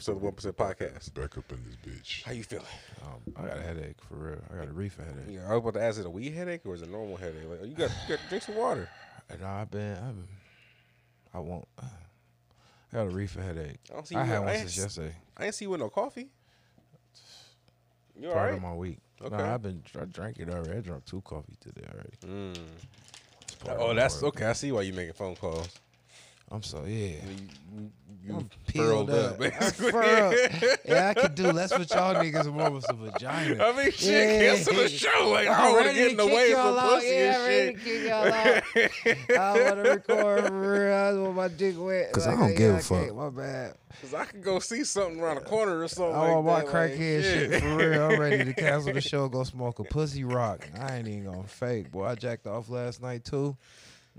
episode of One Percent Podcast. Back up in this bitch. How you feeling? Um, I got a headache for real. I got a reefer headache. Yeah, I was about to ask, is it a weed headache or is it a normal headache? Like, you got, you got drink some water. And I've been, I've been, I won't. I got a reefer headache. I don't see I you. had one ain't since yesterday. I ain't see you with no coffee. You all Part right? of my week. Okay. No, I've been. I drank it already. I drank two coffee today already. Mm. It's part of Oh, that's okay. I see why you making phone calls. I'm so yeah. You, you I'm peeled up, up. I'm basically. furled. Yeah, I could do less with y'all niggas more with some vagina. I mean, shit, Yeah. cancel the show. Like, I I'm don't want to get in the way y'all out. pussy yeah, and ready shit. to kick y'all out. I want to record for real. I want my dick wet. 'Cause I Like, don't yeah, give a I fuck. My bad. Cause I could go see something around the corner or something. I like want my that, crackhead like, shit for real. I'm ready to cancel the show. Go smoke a pussy rock. I ain't even gonna fake, boy. I jacked off last night too.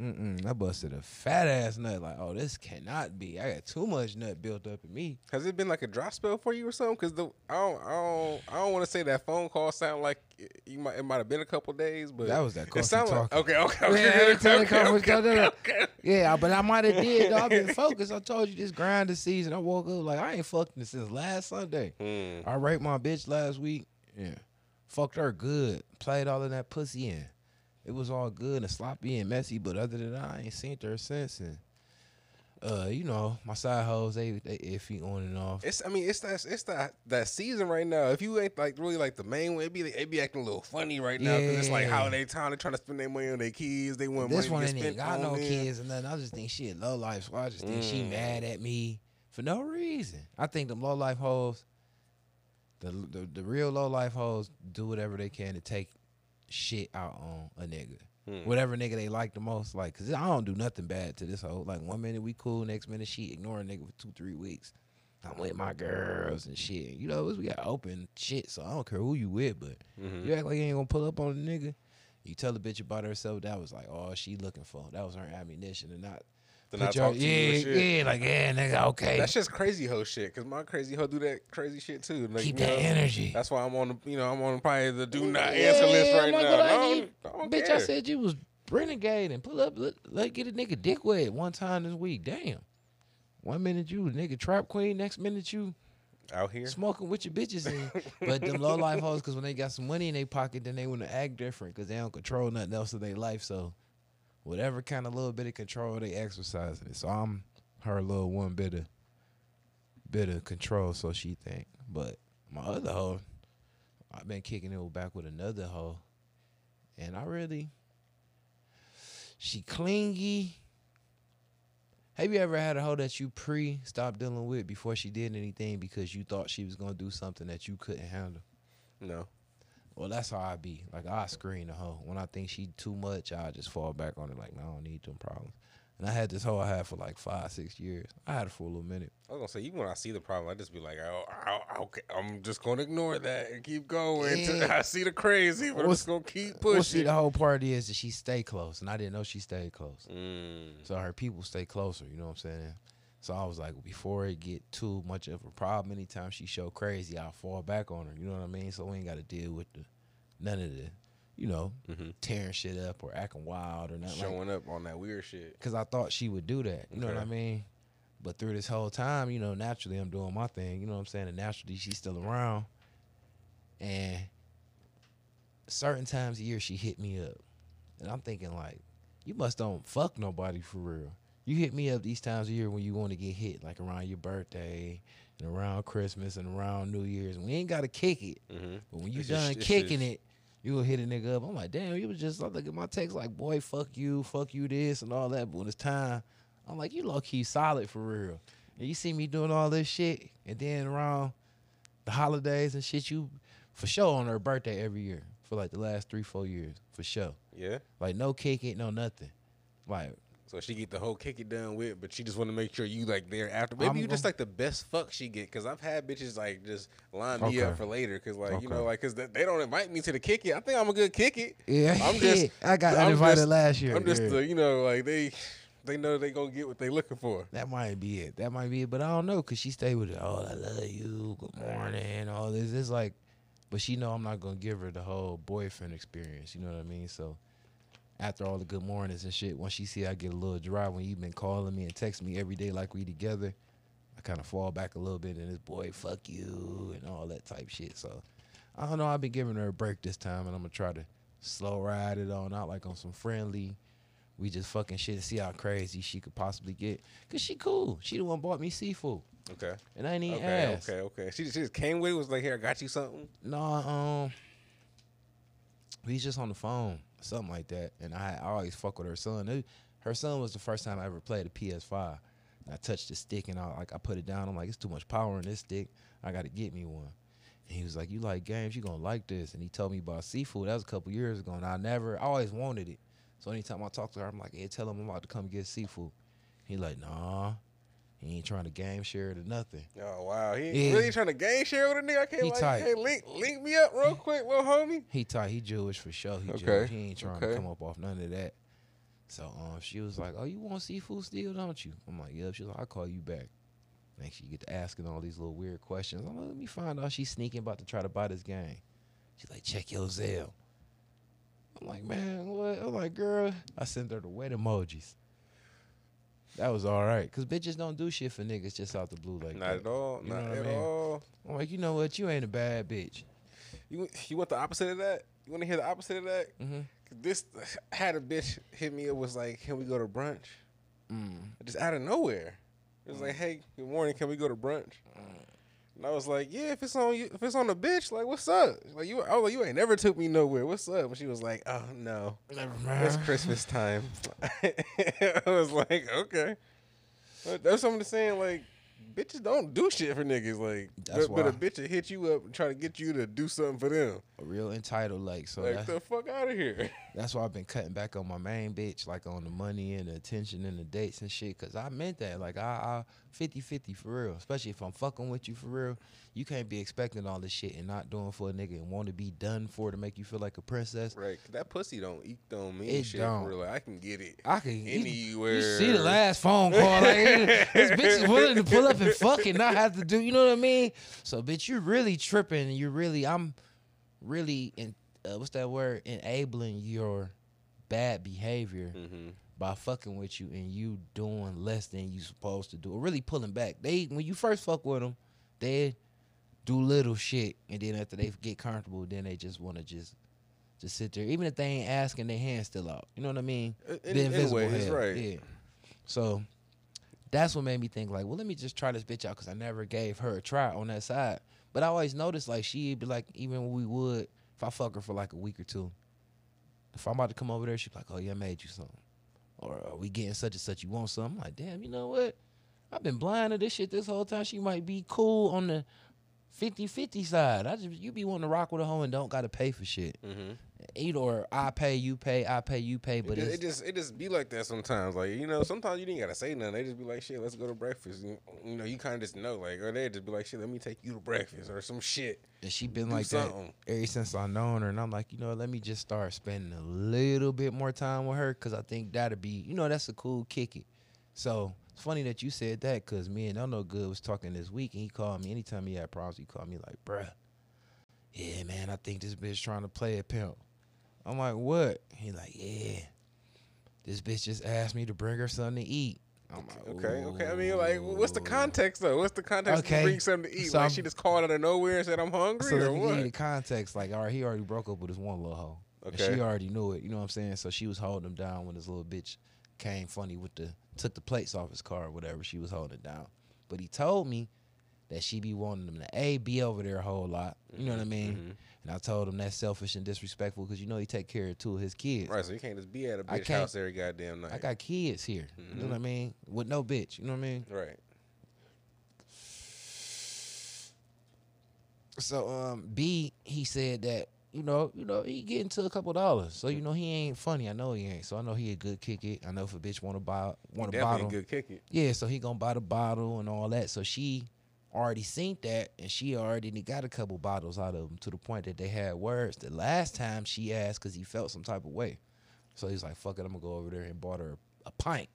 Mm-mm. I busted a fat ass nut. Like, oh, this cannot be. I got too much nut built up in me. Has it been like a dry spell for you or something? Because the I don't I don't I don't want to say that phone call sound like it- you might it might have been a couple days, but That was that coffee sound like okay okay okay Yeah, okay, okay, it comes with okay, okay, okay. Yeah, but I might have did. Though. I've been focused. I told you this grind season. I woke up like I ain't fucked this since last Sunday. Hmm. I raped my bitch last week. Yeah. Fucked her good. Played all of that pussy in. It was all good and sloppy and messy, but other than that, I ain't seen her since. And uh, you know, my side hoes, they they iffy on and off. It's I mean it's that it's that that season right now. If you ain't like really like the main one, it be it be acting a little funny right now because it's like Yeah. holiday time. They trying to spend their money on their kids. They want This one money ain't to get got no them. kids and nothing. I just think she a low life, so I just think she Mm. mad at me for no reason. I think them low life hoes, the, the the real low life hoes, do whatever they can to take shit out on a nigga. Hmm. Whatever nigga they like the most, like, cause I don't do nothing bad to this hoe. Like one minute we cool, next minute she ignore a nigga for two, three weeks. I'm with my girls and shit. You know, we got open shit, so I don't care who you with, but Mhm. you act like you ain't gonna pull up on a nigga. You tell the bitch about herself. That was like all she looking for. That was her ammunition, and not. Not your- talk to you yeah, and shit. yeah, like yeah, nigga, okay. That's just crazy hoe shit. Cause my crazy hoe do that crazy shit too. Like, Keep you that know, energy. That's why I'm on the you know I'm on probably the do not Yeah, answer list right now. I I don't. I don't Bitch, care. I said you was renegade and pull up. Let, let get a nigga dick wet one time this week. Damn. One minute you nigga trap queen, next minute you out here. smoking with your bitches in. but them low life hoes, because when they got some money in their pocket, then they want to act different because they don't control nothing else in their life. So whatever kind of little bit of control they exercising it. So I'm her little one bit of bit of control, so she think. But my other hoe, I've been kicking it back with another hoe, and I really she clingy. Have you ever had a hoe that you pre stopped dealing with before she did anything because you thought she was gonna do something that you couldn't handle? No. Well, that's how I be. Like I screen the hoe. When I think she too much, I just fall back on it. Like, no, I don't need them problems. And I had this hoe I had for like five, six years. I had it for a little minute. I was gonna say even when I see the problem, I just be like, oh, oh, okay, I'm just gonna ignore that and keep going Yeah. I see the crazy, but I'm just gonna keep pushing. Well, see, the whole part is that she stay close, and I didn't know she stayed close. Mm. So her people stay closer. You know what I'm saying? So I was like, before it get too much of a problem, anytime she show crazy, I'll fall back on her. You know what I mean? So we ain't got to deal with the none of the, you know, Mhm. tearing shit up or acting wild or nothing. like Showing up on that weird shit. because I thought she would do that. You know what I mean? But through this whole time, you know, naturally I'm doing my thing. You know what I'm saying? And naturally she's still around. And certain times a year she hit me up. And I'm thinking like, you must don't fuck nobody for real. You hit me up these times a year when you want to get hit, like around your birthday and around Christmas and around New Year's. We ain't gotta kick it. Mm-hmm. But when you It's done it's kicking just- it, you will hit a nigga up. I'm like, damn, you was just I look at my text like, boy, fuck you, fuck you this and all that. But when it's time, I'm like, you low key solid for real. And you see me doing all this shit, and then around the holidays and shit, you for sure on her birthday every year for like the last three, four years for sure. Yeah. Like no kick it, no nothing. Like So she get the whole kick it done with, but she just want to make sure you like there after. Maybe I'm you just like the best fuck she get, cause I've had bitches like just line me Okay. up for later, cause like you know like cause they, don't invite me to the kick it. I think I'm a good kick it. yeah, I'm just- I got I'm uninvited just- last year. I'm just yeah. the you know like they they know they gonna get what they looking for. That might be it. That might be it. But I don't know, cause she stayed with it. Oh, I love you. Good morning. All this. It's like, but she know I'm not gonna give her the whole boyfriend experience. You know what I mean? So after all the good mornings and shit, once she see I get a little dry when you been calling me and texting me every day like we together, I kind of fall back a little bit and this boy fuck you and all that type shit. So I don't know. I've been giving her a break this time, and I'm gonna try to slow ride it on out like on some friendly. We just fucking shit and see how crazy she could possibly get. Cause she cool. She the one bought me Sifu, Okay. and I ain't even Okay. asked. Okay. Okay. She, she just came with it. Was like, here, I got you something. No, um, we just on the phone, something like that. And I, I always fuck with her son. It- her son was the first time I ever played a PS5. And I touched the stick and I like I put it down. I'm like, it's too much power in this stick. I got to get me one. And he was like, you like games? You gonna like this? And he told me about Sifu. That was a couple years ago, and I never, I always wanted it. So anytime I talk to her, I'm like, yeah, tell him I'm about to come get Sifu. He like, nah, he ain't trying to game share it or nothing. Oh wow, he Yeah. really trying to game share with a nigga. I can't He like, tight. hey, link link me up real quick, little homie. He tight. He Jewish for sure. He Okay, Jewish. He ain't trying okay. to come up off none of that. So um, she was like, "Oh, you want Sifu still, don't you?" I'm like, "Yep." She's like, "I'll call you back." Next, she get to asking all these little weird questions. I'm like, "Let me find out she's sneaking about to try to buy this game." She's like, "Check your Zelle." I'm like, "Man, what?" I'm like, "Girl," I sent her the wet emojis. That was all right, cause bitches don't do shit for niggas just out the blue like Not that. at all. You know not what I at mean? all. I'm like, you know what? You ain't a bad bitch. You you want the opposite of that? You want to hear the opposite of that? Mm-hmm. This I had a bitch hit me. It was like, can we go to brunch? Mm. Just out of nowhere. It was like, hey, good morning. Can we go to brunch? And I was like, yeah, if it's on you, if it's on the bitch, like, what's up? Like you, I was like, you ain't never took me nowhere. What's up? And she was like, oh no, Never it's. Christmas time. I was like, okay. But That's what I'm saying. Like, bitches don't do shit for niggas. Like, That's but, but a bitch will hit you up and try to get you to do something for them. A real entitled like so like, the fuck out of here. That's why i've been cutting back on my main bitch like on the money and the attention and the dates and shit because i meant that like i, I 50-50 for real especially if i'm fucking with you for real you can't be expecting all this shit and not doing for a nigga and want to be done for to make you feel like a princess Right, 'cause that pussy don't eat don't mean It shit don't. for real. I can get it i can anywhere. you see the last phone call like this bitch is willing to pull up and fuck and not have to do you know what i mean so bitch you're really tripping you're really i'm really in uh, what's that word enabling your bad behavior Mm-hmm. by fucking with you and you doing less than you supposed to do or really pulling back they when you first fuck with them they do little shit and then after they get comfortable then they just want to just just sit there even if they ain't asking their hands still out you know what i mean In, the invisible anyway, it's hand. right. Yeah. So that's what made me think like, well, let me just try this bitch out because I never gave her a try on that side. But I always noticed like she'd be like, even when we would, if I fuck her for like a week or two, if I'm about to come over there, she'd be like, oh yeah, I made you something, or are we getting such and such? You want something? I'm like, damn, you know what? I've been blind to this shit this whole time. She might be cool on the 50-50 side. I just you be wanting to rock with a hoe and don't gotta pay for shit. Mm-hmm. Either or I pay, you pay, I pay, you pay. But But it, it's it just it just be like that sometimes. Like you know, sometimes you didn't gotta say nothing. They just be like, "Shit, let's go to breakfast." You, you know, you kind of just know, like, or they just be like, "Shit, let me take you to breakfast" or some shit. And she been Do like that something. ever since I known her. And I'm like, you know, let me just start spending a little bit more time with her because I think that'll be, you know, that's a cool kick it. So it's funny that you said that because me and I know Good was talking this week and he called me anytime he had problems. He called me like, bruh, yeah, man, I think this bitch trying to play a pimp. I'm like, what? He like, yeah, this bitch just asked me to bring her something to eat. I'm like, Okay, okay. I mean, like, what's the context though? What's the context Okay. to bring something to eat? So like I'm- she just called out of nowhere and said, "I'm hungry," So or let me give you the context. Like, all right, he already broke up with his one little hoe. And Okay. she already knew it. You know what I'm saying? So she was holding him down when this little bitch came funny with the took the plates off his car or whatever. She was holding down. But he told me that she be wanting him to a be over there a whole lot. You know what I mean? Mhm. And I told him that's selfish and disrespectful because you know he take care of two of his kids. Right, so you can't just be at a bitch house every goddamn night. I got kids here. You know what I mean? With no bitch. You know what I mean? right. So um B he said that you know you know he getting to a couple dollars. So you know he ain't funny. I know he ain't. So I know he a good kick it. I know if a bitch want to buy want a Definitely bottle. a good kick it. Yeah, so he gonna buy the bottle and all that. So she already seen that and she already got a couple bottles out of him to the point that they had words. The last time she asked because he felt some type of way. So he's like, fuck it, I'm gonna go over there and bought her a pint.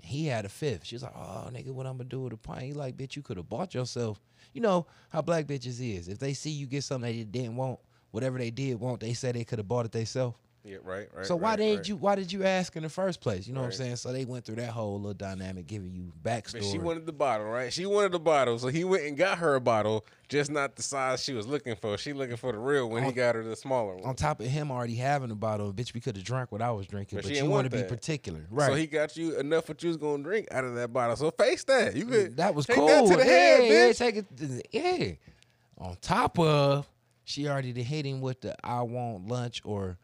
He had a fifth. She was like, oh nigga, what I'm gonna do with a pint? He like, bitch, you could have bought yourself. You know how black bitches is. If they see you get something they didn't want, whatever they did want, they say they could have bought it themselves. Yeah, right, right. So why right, did right. you why did you ask in the first place? You know what I'm saying? So they went through that whole little dynamic, giving you But backstory. she wanted the bottle, right? She wanted the bottle, so he went and got her a bottle, just not the size she was looking for. She looking for the real one. He got her the smaller one. on top of him already having a bottle, bitch, we could have drank what I was drinking, But but, she you want to be particular, right? So he got you enough what you was gonna drink out of that bottle. So face that. You could that was take cool. that to the yeah, head, yeah, bitch. take it. Yeah. On top of, she already done hit him with the "I want lunch" or,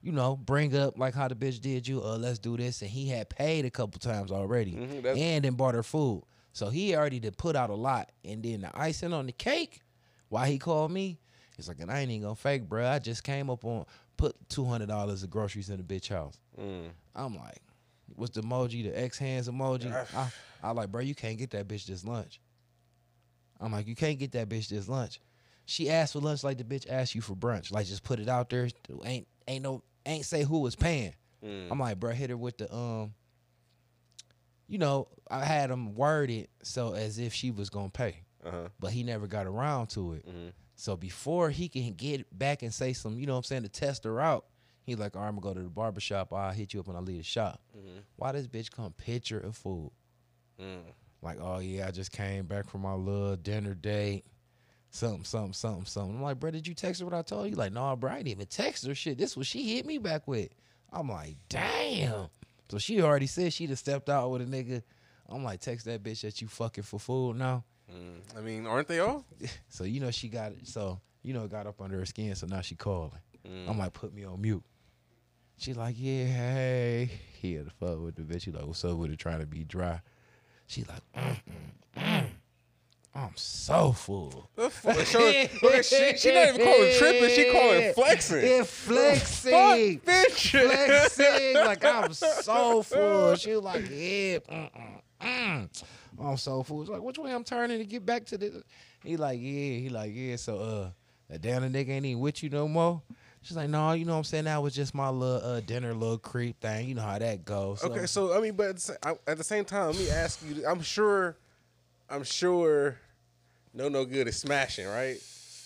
you know, bring up like how the bitch did you. Uh, let's do this, and he had paid a couple times already, Mhm, and then bought her food. So he already did put out a lot, and then the icing on the cake. Why he called me? He's like, and I ain't even gonna fake, bro. I just came up on put two hundred dollars of groceries in the bitch house. Mm. I'm like, what's the emoji? The X hands emoji. I, I like, bro, you can't get that bitch this lunch. I'm like, you can't get that bitch this lunch. She asked for lunch like the bitch asked you for brunch. Like, just put it out there. Ain't ain't no ain't say who was paying. Mm. I'm like, bro, hit her with the um. You know, I had him worded so as if she was gonna pay, Uh-huh. but he never got around to it. Mhm. So before he can get back and say some, you know what I'm saying, to test her out, he like, all right, I'm gonna go to the barber shop. I'll hit you up when I leave the shop. Mhm. Why this bitch come picture of food? Mm. Like, oh yeah, I just came back from my little dinner date. Something, something, something, something. I'm like, bro, did you text her what I told you? Like, no, bro, I didn't even text her shit. This was she hit me back with. I'm like, damn. So she already said she'd have stepped out with a nigga. I'm like, text that bitch that you fucking for food now. Mm. I mean, aren't they all? So you know she got it. So you know it got up under her skin. So now she calling. Mm. I'm like, put me on mute. She like, yeah, hey. He had to fuck with the bitch. She like, what's up with it trying to be dry? She like, mm, mm, mm. I'm so full. The fuck? Show- look at she, she not even calling tripping. She calling flexing. Yeah, flexing. Fuck, bitch. flexing. Like I'm so full. She was like, yeah. Mm, mm. I'm so full. It's like, which way I'm turning to get back to this? He like, yeah. He like, yeah. So uh that damn nigga ain't even with you no more. She's like, no, you know what I'm saying? That was just my little uh, dinner little creep thing. You know how that goes. So, Okay, so I mean, but at the, sa- I- at the same time, let me ask you. I'm sure, I'm sure, no, no good is smashing, right?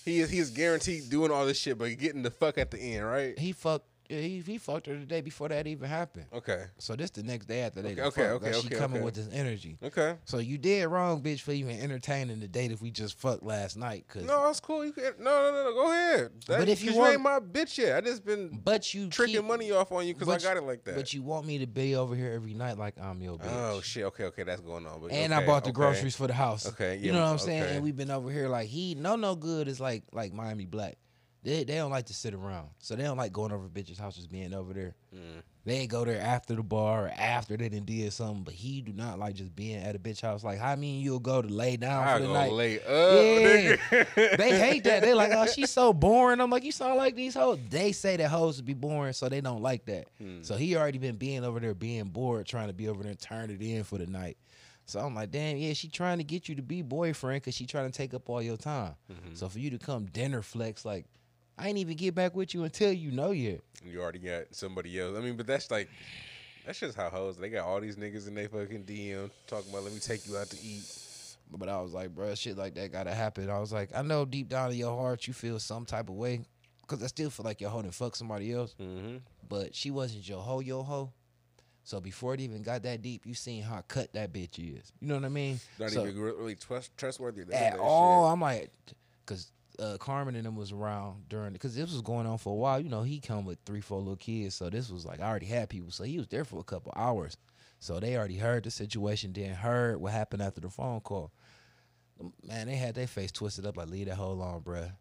He is he is guaranteed doing all this shit, but getting the fuck at the end, right? he fucked he, he fucked her the day before that even happened. Okay, So this the next day after they Okay, okay, fucked, okay, like, she okay, coming okay. with this energy. okay. So you did wrong, bitch, for even entertaining the date if we just fucked last night. Cause No, that's cool. You can no, no, no, no. Go ahead. That, But if you, want- you ain't my bitch yet, I just been but you tricking keep- money off on you because I got it like that. But you want me to be over here every night like I'm your bitch. oh shit. Okay, okay, that's going on. But and I bought the groceries for the house. Okay, you know what I'm saying. And we've been over here like he no no good is like like Miami Black. They they don't like to sit around, so they don't like going over bitches' houses, being over there. Mm. They go there after the bar or after they done did something. But he do not like just being at a bitch house. Like how mean you'll go to lay down I for the night. late up. Yeah. they hate that. They like, oh, she's so boring. I'm like, you sound like these hoes. They say that hoes be boring, so they don't like that. Hmm. So he already been being over there, being bored, trying to be over there and turn it in for the night. So I'm like, damn, yeah, she trying to get you to be boyfriend because she trying to take up all your time. Mhm. So for you to come dinner flex, like, I ain't even get back with you until you know yet. You already got somebody else. I mean, but that's like, that's just how hoes. They got all these niggas in they fucking DM talking about, let me take you out to eat. But I was like, bro, shit like that gotta happen. I was like, I know deep down in your heart you feel some type of way. Cause I still feel like you're holding fuck somebody else. Mm-hmm. but she wasn't your hoe, your hoe. So before it even got that deep, you seen how cut that bitch is. You know what I mean? Not So- even really trust, trustworthy. of at that all. shit. I'm like, because uh, Carmen and them was around during because this was going on for a while. You know, he come with three, four little kids, so this was like I already had people, so he was there for a couple hours. So they already heard the situation, then heard what happened after the phone call. Man, they had their face twisted up like leave that whole on, bruh.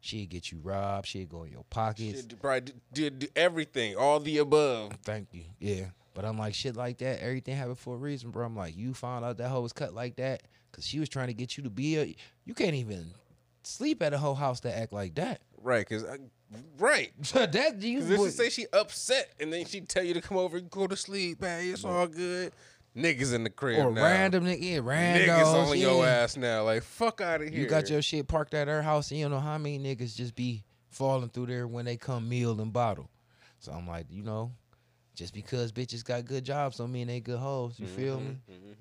She'd get you robbed. She'd go in your pockets. Do, do, do everything, all the above. Thank you. Yeah. But I'm like, shit like that, everything happened for a reason, bro. I'm like, you found out that hoe was cut like that because she was trying to get you to be a. You can't even sleep at a whole house that act like that. Right, cause I, right. that you Cause would- is say she upset, and then she tell you to come over and go to sleep. Hey, it's all good. Niggas in the crib or now. random nigga, yeah, randos. Niggas on yeah. your ass now. Like fuck out of here. You got your shit parked at her house, and you don't know how many niggas just be falling through there when they come meal and bottle. So I'm like, you know, just because bitches got good jobs don't mean they good hoes. You feel me? Mhm,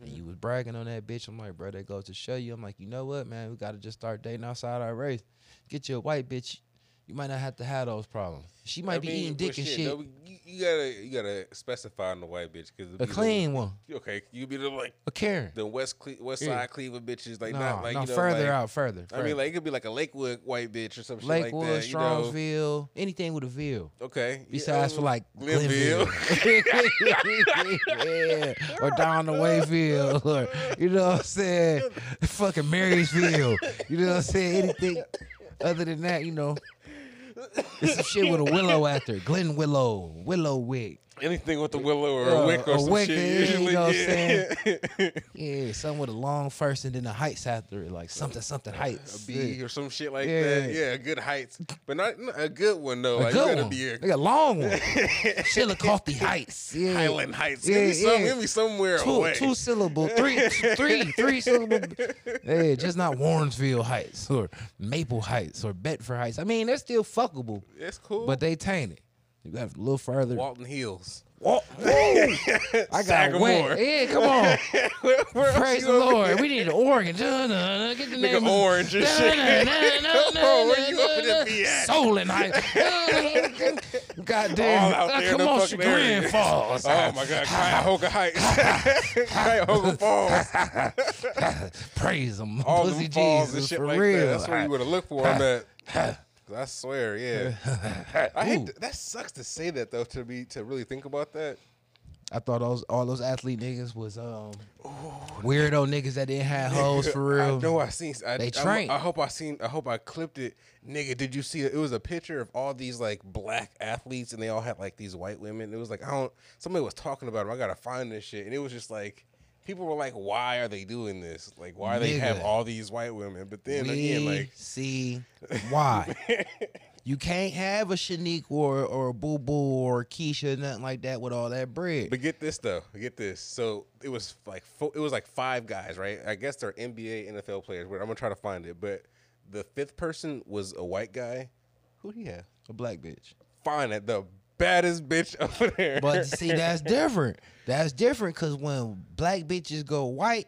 And you was bragging on that bitch. I'm like, bro, that goes to show you. I'm like, you know what, man? We gotta just start dating outside our race. Get you a white bitch. You might not have to have those problems. She might I be eating dick and shit. no, you, you gotta you gotta specify on the white bitch because a clean one, Okay, you be the like a Karen. the West Cle- West Yeah. Side Cleveland bitches, like no, not like no, you know further like, out, further. I mean, like it could be like a Lakewood white bitch or something Lakewood, like that. You know? Strongsville, anything with a Ville. Okay. Besides yeah, for like Glenville. yeah, or down the Wayville, or you know what I'm saying, fucking Marysville. You know what I'm saying? Anything other than that, you know, it's some shit with a willow after Glenwillow, Willow Wick. Anything with the willow or Uh, a wick or a some wick, shit. yeah, you usually, know what I'm yeah. Yeah, something with a long first and then a heights after it, like something something heights. a B or some shit like Yeah. that. Yeah, good heights, but not, not a good one though. A like you good one, be a like a long one. Chillicothe Heights, yeah. Highland Heights. Yeah, give me some, yeah. give me somewhere two away. two syllable, three three three syllable. Yeah, just not Warrensville Heights or Maple Heights or Bedford Heights. I mean, they're still fuckable, It's cool. but they tainted. You got a little further. Walton Hills. Whoa, whoa. I got Sagamore. wet. Yeah, come on. Where- where Praise the Lord. be? We need an organ. Dun, dun, dun. Get the name. Nigga of- orange and shit. Come on, where you up want me dun, to be at? Solon Heights. Goddamn. All out there in Come the on, area. Falls. Oh my God, Cuyahoga Heights, Cuyahoga Falls, Praise him. all Pussy them falls and Jesus, shit for like real. that. That's where you would have looked for them at. I swear, yeah. I hate th- that sucks to say that though. To be to really think about that. I thought those all those athlete niggas was um weirdo niggas that didn't have hoes for I real. know I seen. I, They I- trained. I, hope I seen. I hope I clipped it, nigga. Did you see it? It was a picture of all these like black athletes, and they all had like these white women. It was like I don't. Somebody was talking about them. I gotta find this shit, and it was just like. People were like, "Why are they doing this? Like, why they have all these white women?" But then we again, like, see why. you can't have a Shanique or or a Boo Boo or Keisha nothing like that with all that bread. But get this though, get this. So it was like fo- it was like five guys, right? I guess they're NBA, NFL players. But I'm gonna try to find it. But the fifth person was a white guy. Who do you have? a black bitch. Find it, the baddest bitch over there. But see, that's different. That's different because when black bitches go white,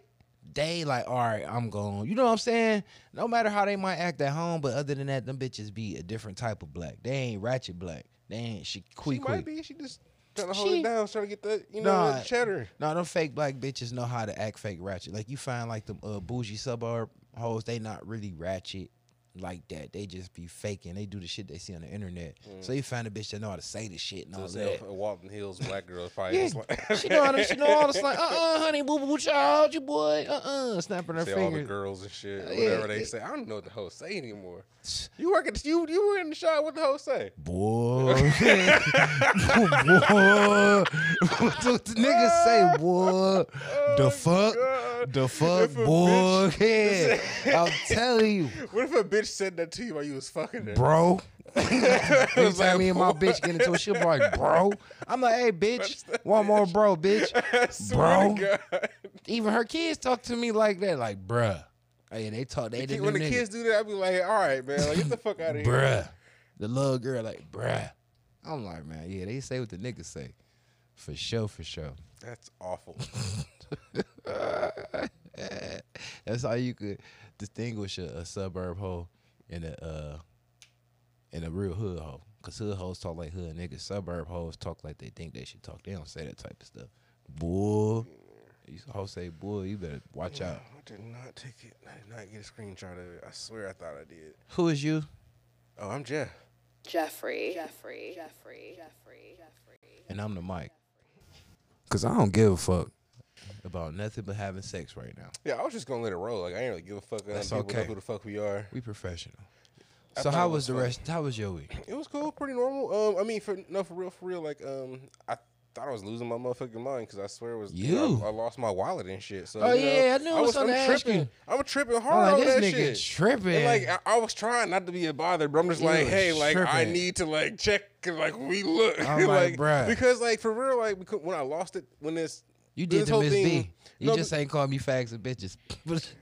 they like, all right, I'm going. You know what I'm saying? No matter how they might act at home, but other than that, them bitches be a different type of black. They ain't ratchet black. They ain't she quick. she might be. She just trying to hold She- it down, trying to get the you know Nah. the cheddar. No, them fake black bitches know how to act fake ratchet. Like you find like the uh, bougie suburb hoes, they not really ratchet like that. They just be faking. They do the shit they see on the internet. So you find a bitch that know how to say the shit and So all that. Walton Hills black girls probably Yeah, just like she know how to, she know all the slang. Uh uh honey, boo boo, child, you boy. Uh uh snapping her say all the girls and shit, Uh, whatever yeah, they say. I don't know what the hoes say anymore. You work at you you were in the shot. What the hoes say? Boy, boy, what the niggas say, boy? The Oh, fuck, God. the fuck, boy. bitch- Yeah, I'm telling you, What if a bitch said that to you while you was fucking her? bro. It was Anytime like, me and my bitch get into a shit, be like, bro. I'm like, hey, bitch, one more, bro, bitch. Bro. Even her kids talk to me like that, like, bruh. Hey, they talk. They, The kid- when the niggas. kids do that, I be like, all right, man, like, get the fuck out of here. bruh. The little girl like, bruh. I'm like, man, yeah, they say what the niggas say. For sure, for sure. That's awful. That's how you could distinguish a, a suburb hoe and a uh and a real hood hoe. Cause hood hoes talk like hood niggas. Suburb hoes talk like they think they should talk. They don't say that type of stuff. Bull. You whole say bull. You better watch out. I did not take it. I did not get a screenshot of it. I swear I thought I did. Who is you? Oh, I'm Jeff. Jeffrey. Jeffrey. Jeffrey. Jeffrey. Jeffrey. And I'm the mic. Cause I don't give a fuck about nothing but having sex right now. Yeah, I was just gonna let it roll. Like I ain't really give a fuck. That's know okay. who the fuck we are. We professional. I so how was was the fun. rest? How was your week? It was cool, pretty normal. Um, I mean, for no, for real, for real. Like, um, I thought I was losing my motherfucking mind because I swear it was know, You? I, I lost my wallet and shit. So Oh, you know, yeah, I knew I was I'm tripping. I'm tripping hard like, on this that nigga shit. tripping. And like I, I was trying not to be a bother, but I'm just You like, hey, like I need to like check, cause like we look, like, bruh. because like for real, like when I lost it, when this you this did the whole Miss thing- B. You no, just ain't call me fags and bitches.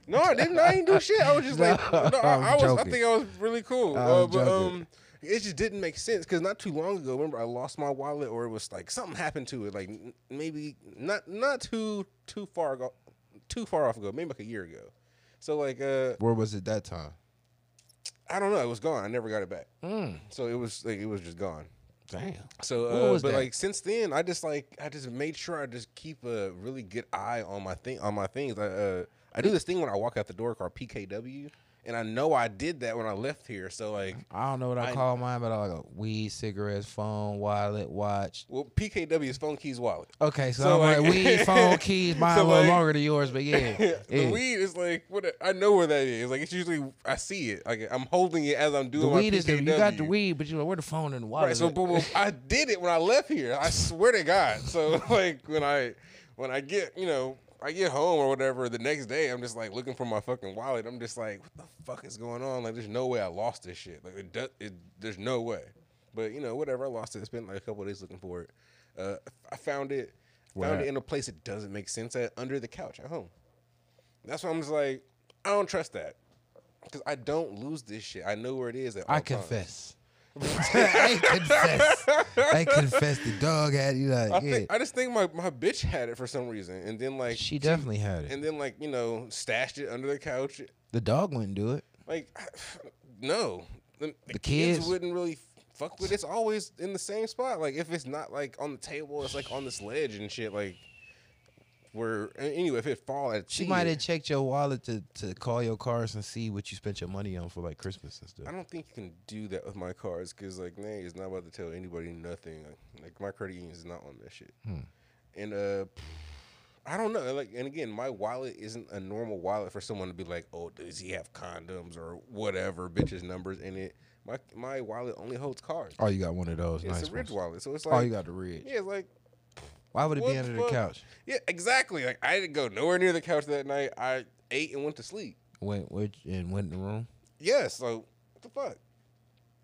No, I didn't. I didn't do shit. I was just like, No, no, I, I'm I was. I joking. think I was really cool. I Uh, but joking. um, it just didn't make sense because not too long ago, remember, I lost my wallet, or it was like something happened to it, like n- maybe not not too too far ago, too far off ago, maybe like a year ago. So like, uh, Where was it that time? I don't know. It was gone. I never got it back. Mm, So it was like it was just gone. Damn. So, uh, but that? like since then, I just like I just made sure I just keep a really good eye on my thing on my things. I uh, I do this thing when I walk out the door called PKW, and I know I did that when I left here. So like, I don't know what I, I- call mine, but I like a weed, cigarettes, phone, wallet, watch. well, PKW is phone keys wallet. Okay, so, So, like, like- weed, phone, keys. Mine So, a little like- longer than yours, but yeah. the yeah. weed is like what I know where that is. Like it's usually I see it. Like I'm holding it as I'm doing The my weed is the, you got the weed, but you like where the phone and the wallet. Right. So at? boom, boom, I did it when I left here. I swear to God. So like when I when I get you know I get home or whatever the next day, I'm just like looking for my fucking wallet. I'm just like, what the fuck is going on? Like there's no way I lost this shit. Like it, does, it there's no way. But you know whatever, I lost it. I spent like a couple of days looking for it. Uh, I found it. Found it in a place it doesn't make sense at under the couch at home. That's why I'm just like, I don't trust that. Because I don't lose this shit. I know where it is at all I times. I confess. I confess. The dog had you like, I yeah. think I just think my, my bitch had it for some reason, and then like she definitely had it. and then like you know stashed it under the couch. The dog wouldn't do it. Like no, the, the kids, kids? wouldn't really fuck with. it. It's always in the same spot. Like if it's not like on the table, it's like on this ledge and shit. Like where anyway, if it fall at She might have checked your wallet to, to call your cars and see what you spent your money on for like Christmas and stuff. I don't think you can do that with my cards because like Nay it's not about to tell anybody nothing. Like my credit union is not on that shit. Hmm. And uh, I don't know. Like, and again, my wallet isn't a normal wallet for someone to be like, oh, does he have condoms or whatever bitches numbers in it? My my wallet only holds cards. Oh, you got one of those. it's nice a Ridge ones. wallet, so it's like Oh, you got the ridge. yeah, it's like Why would it What be under the fuck? couch? yeah, exactly. Like I didn't go nowhere near the couch that night. I ate and went to sleep. Went, went and went in the room. Yeah, so what the fuck?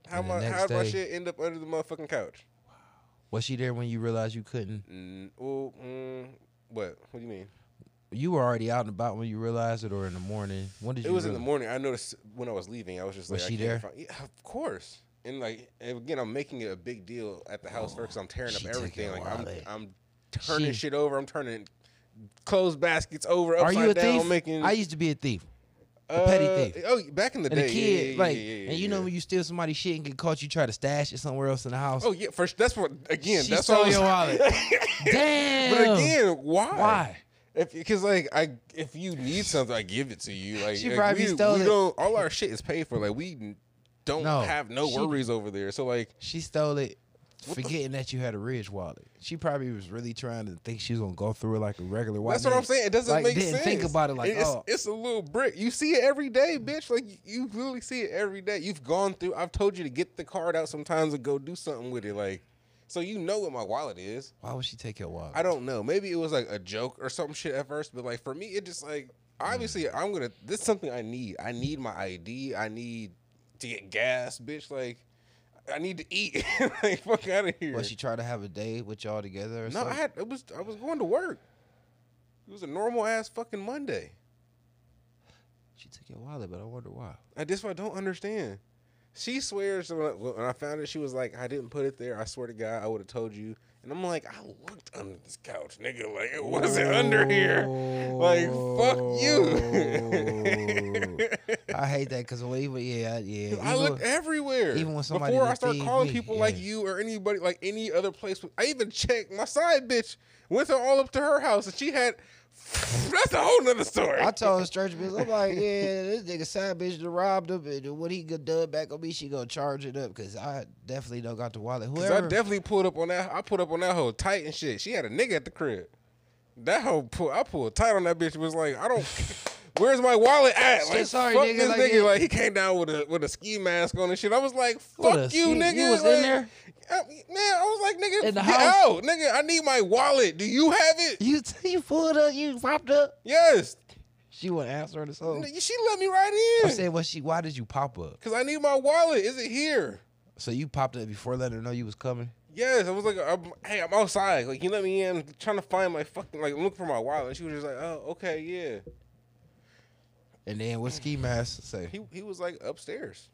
How And my how did my shit end up under the motherfucking couch? Wow. Was she there when you realized you couldn't? Mm, well, mm, what? What do you mean? You were already out and about when you realized it, or in the morning? When did you? It was in the morning. I noticed when I was leaving. I was just Was like, she there? Find, yeah, of course. And like and again, I'm making it a big deal at the house first. 'cause I'm tearing up everything. Like I'm. I'm turning She- shit over. I'm turning clothes baskets over Are upside you a down. thief? Making I used to be a thief, a petty uh, thief. Oh, back in the and day, a kid, yeah, yeah, like, yeah, yeah, and you know yeah. when you steal somebody's shit and get caught, you try to stash it somewhere else in the house. Oh yeah, first. That's what again. She that's stole what I was- your wallet. Damn. But again, why? Why? Because like I, if you need something, I give it to you. Like She like, probably we, stole we it. Don't, all our shit is paid for. Like we don't No, have no she- worries over there. So like, She stole it, forgetting that you had a Ridge wallet. She probably was really trying to think she was gonna go through it like a regular wallet. that's what I'm saying. It doesn't like, make didn't sense. think about it like, it's, oh. it's a little brick. You see it every day, bitch. Like you, literally see it every day. You've gone through. I've told you to get the card out sometimes and go do something with it. Like, so you know what my wallet is. Why would she take your wallet? I don't know. Maybe it was like a joke or some shit at first, but like for me, it just like obviously I'm gonna. This is something I need. I need my ID. I need to get gas, bitch. Like I need to eat. like fuck out of here. Was she trying to have a day with y'all together? Or no, I had. It was. I was going to work. It was a normal ass fucking Monday. She took your wallet, but I wonder why. I just I don't understand. She swears when I, when I found it, she was like, "I didn't put it there. I swear to God, I would have told you." And I'm like, "I looked under this couch, nigga. Like it wasn't under here. Like fuck you." I hate that because even yeah yeah. I even- looked everywhere. even when somebody before I start calling me, people like you or anybody like any other place, I even checked my side bitch. Went her all up to her house and she had. That's a whole nother story. I told the church bitch, I'm like, yeah, this nigga side bitch done robbed him, and when he done back on me, she gonna charge it up because I definitely don't got the wallet. Cause I definitely pulled up on that. I pulled up on that whole tight and shit. She had a nigga at the crib. That whole pull, I pulled tight on that bitch. Was like, I don't. Where's my wallet at? Shit, Like, sorry, fuck nigga, this like, nigga. yeah. Like he came down with a with a ski mask on and shit. I was like, What fuck a you, nigga. you was like, in there? I- man, I was like, nigga, In the get house? out, nigga. I need my wallet. Do you have it? you you pulled up, you popped up. Yes. She wouldn't answer the phone. Nigga, She let me right in. saying, what she? Why did you pop up? Cause I need my wallet. Is it here? So you popped up before letting her know you was coming. Yes, I was like, I'm, hey, I'm outside. Like, you let me in. I'm trying to find my fucking like, look for my wallet. And she was just like, oh, okay, yeah. And then what ski mask say? He he was like upstairs.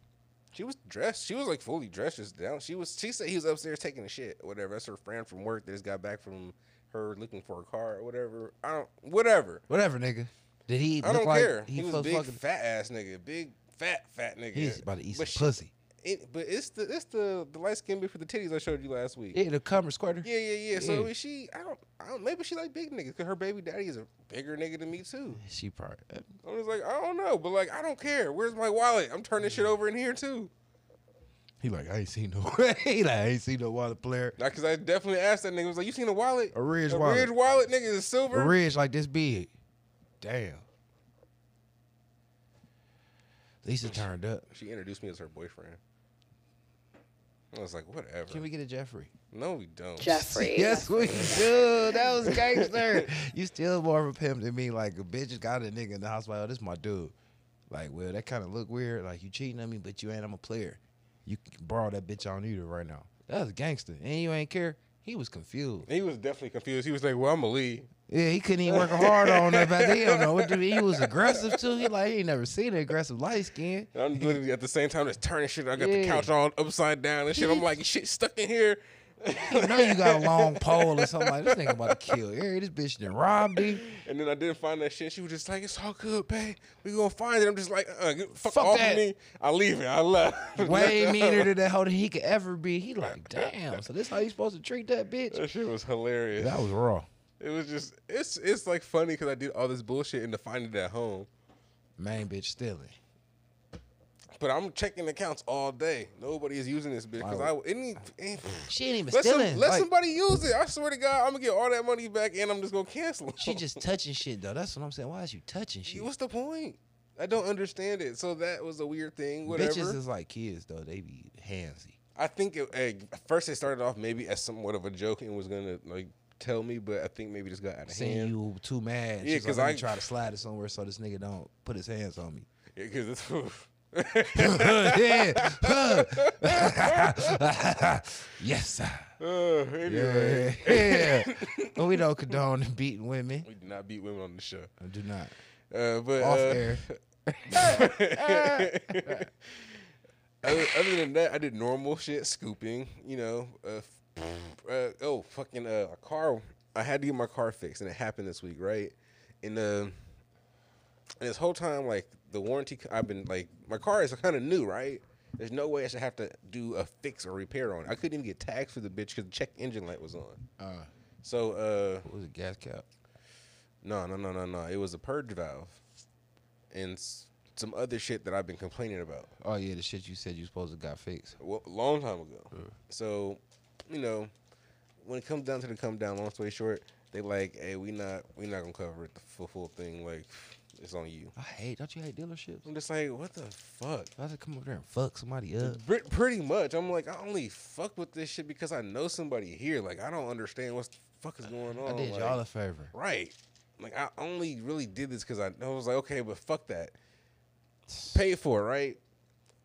She was dressed. She was like fully dressed, just down. She was. She said he was upstairs taking a shit or whatever. That's her friend from work that just got back from her looking for a car or whatever. I don't. Whatever. Whatever, nigga. Did he I look don't like care. He, he, was was big fucking? fat ass nigga. Big fat fat nigga. He's about to eat But some she- pussy. It, but it's the it's the the light skin bitch for the titties I showed you last week. Yeah, the cover squirter. Yeah, yeah, yeah. So Yeah. is she, I don't, I don't. Maybe she like big niggas because her baby daddy is a bigger nigga than me too. She probably. Uh, I was like, I don't know, but like, I don't care. Where's my wallet? I'm turning shit over in here too. He like, I ain't seen no. he like, I ain't seen no wallet player. Like, cause I definitely asked that nigga. I was like, you seen a wallet? A Ridge a wallet. Ridge wallet, nigga, is silver. A ridge like this big. Damn. Lisa turned up. She introduced me as her boyfriend. I was like, whatever. Can we get a Jeffrey? no, we don't. Jeffrey. Yes, we do. That was gangster. you still more of a pimp than me. Like a bitch just got a nigga in the house. Like, oh, this my dude. Like, well, that kind of look weird. Like you cheating on me, but you ain't. I'm a player. You can borrow that bitch on you right now. That was gangster, and you ain't care. He was confused. He was definitely confused. He was like, well, I'm gonna leave. Yeah, he couldn't even work hard on that. He don't know what to do. He was aggressive too. He like he ain't never seen an aggressive light skin. And I'm literally at the same time just turning shit. I got the couch all upside down and shit. I'm like, shit stuck in here. You know you got a long pole or something like this nigga about to kill. Yeah, this bitch done robbed him. And then I didn't find that shit. She was just like, "It's all good, babe. We gonna find it." I'm just like, uh, "Fuck, Fuck off that. me." I leave it. I left. Way meaner than that hoe that he could ever be. He like, damn. So this how you supposed to treat that bitch? That shit was hilarious. That was raw. It was just, it's it's like funny because I did all this bullshit and to find it at home. Main bitch stealing. But I'm checking accounts all day. Nobody is using this bitch because I any, any She ain't even let, some, stealing. let Like, somebody use it. I swear to God, I'm gonna get all that money back and I'm just gonna cancel. 'em. she just touching shit though. That's what I'm saying. Why is you touching shit? What's the point? I don't understand it. So that was a weird thing. Whatever. Bitches is like kids though. They be handsy. I think it, at first it started off maybe as somewhat of a joke and was gonna like tell me, but I think maybe just got out of hand. Seeing hand. you too mad. Yeah, She's like, 'cause "Let me I- try to slide it somewhere so this nigga don't put his hands on me. Yeah, because it's. yeah. yes, sir. Uh, anyway, Yeah. But we don't condone beating women. we did not beat women on the show. I do not. Uh, but Off uh, air. other, other than that, I did normal shit, scooping. You know, uh, uh, oh fucking uh, a car. I had to get my car fixed, and it happened this week, right? And uh, and this whole time, like the warranty, I've been like, my car is kind of new, right? There's no way I should have to do a fix or repair on it. I couldn't even get tags for the bitch because the check engine light was on. Uh, So, uh, what was it? Gas cap. no, no, no, no, no. It was a purge valve and s- some other shit that I've been complaining about. Oh yeah, the shit you said you supposed to got fixed. well, a long time ago. So, you know, when it comes down to the come down, long story short, they like, hey, we not we not gonna cover it the full full thing. Like, it's on you. I hate. Don't you hate dealerships? I'm just like, what the fuck? I to come over there and fuck somebody up. Pretty much. I'm like, I only fuck with this shit because I know somebody here. Like, I don't understand what the fuck is going on. I did like, y'all a favor. Right. Like I only really did this because I, I was like, okay, but fuck that. Pay for it, right?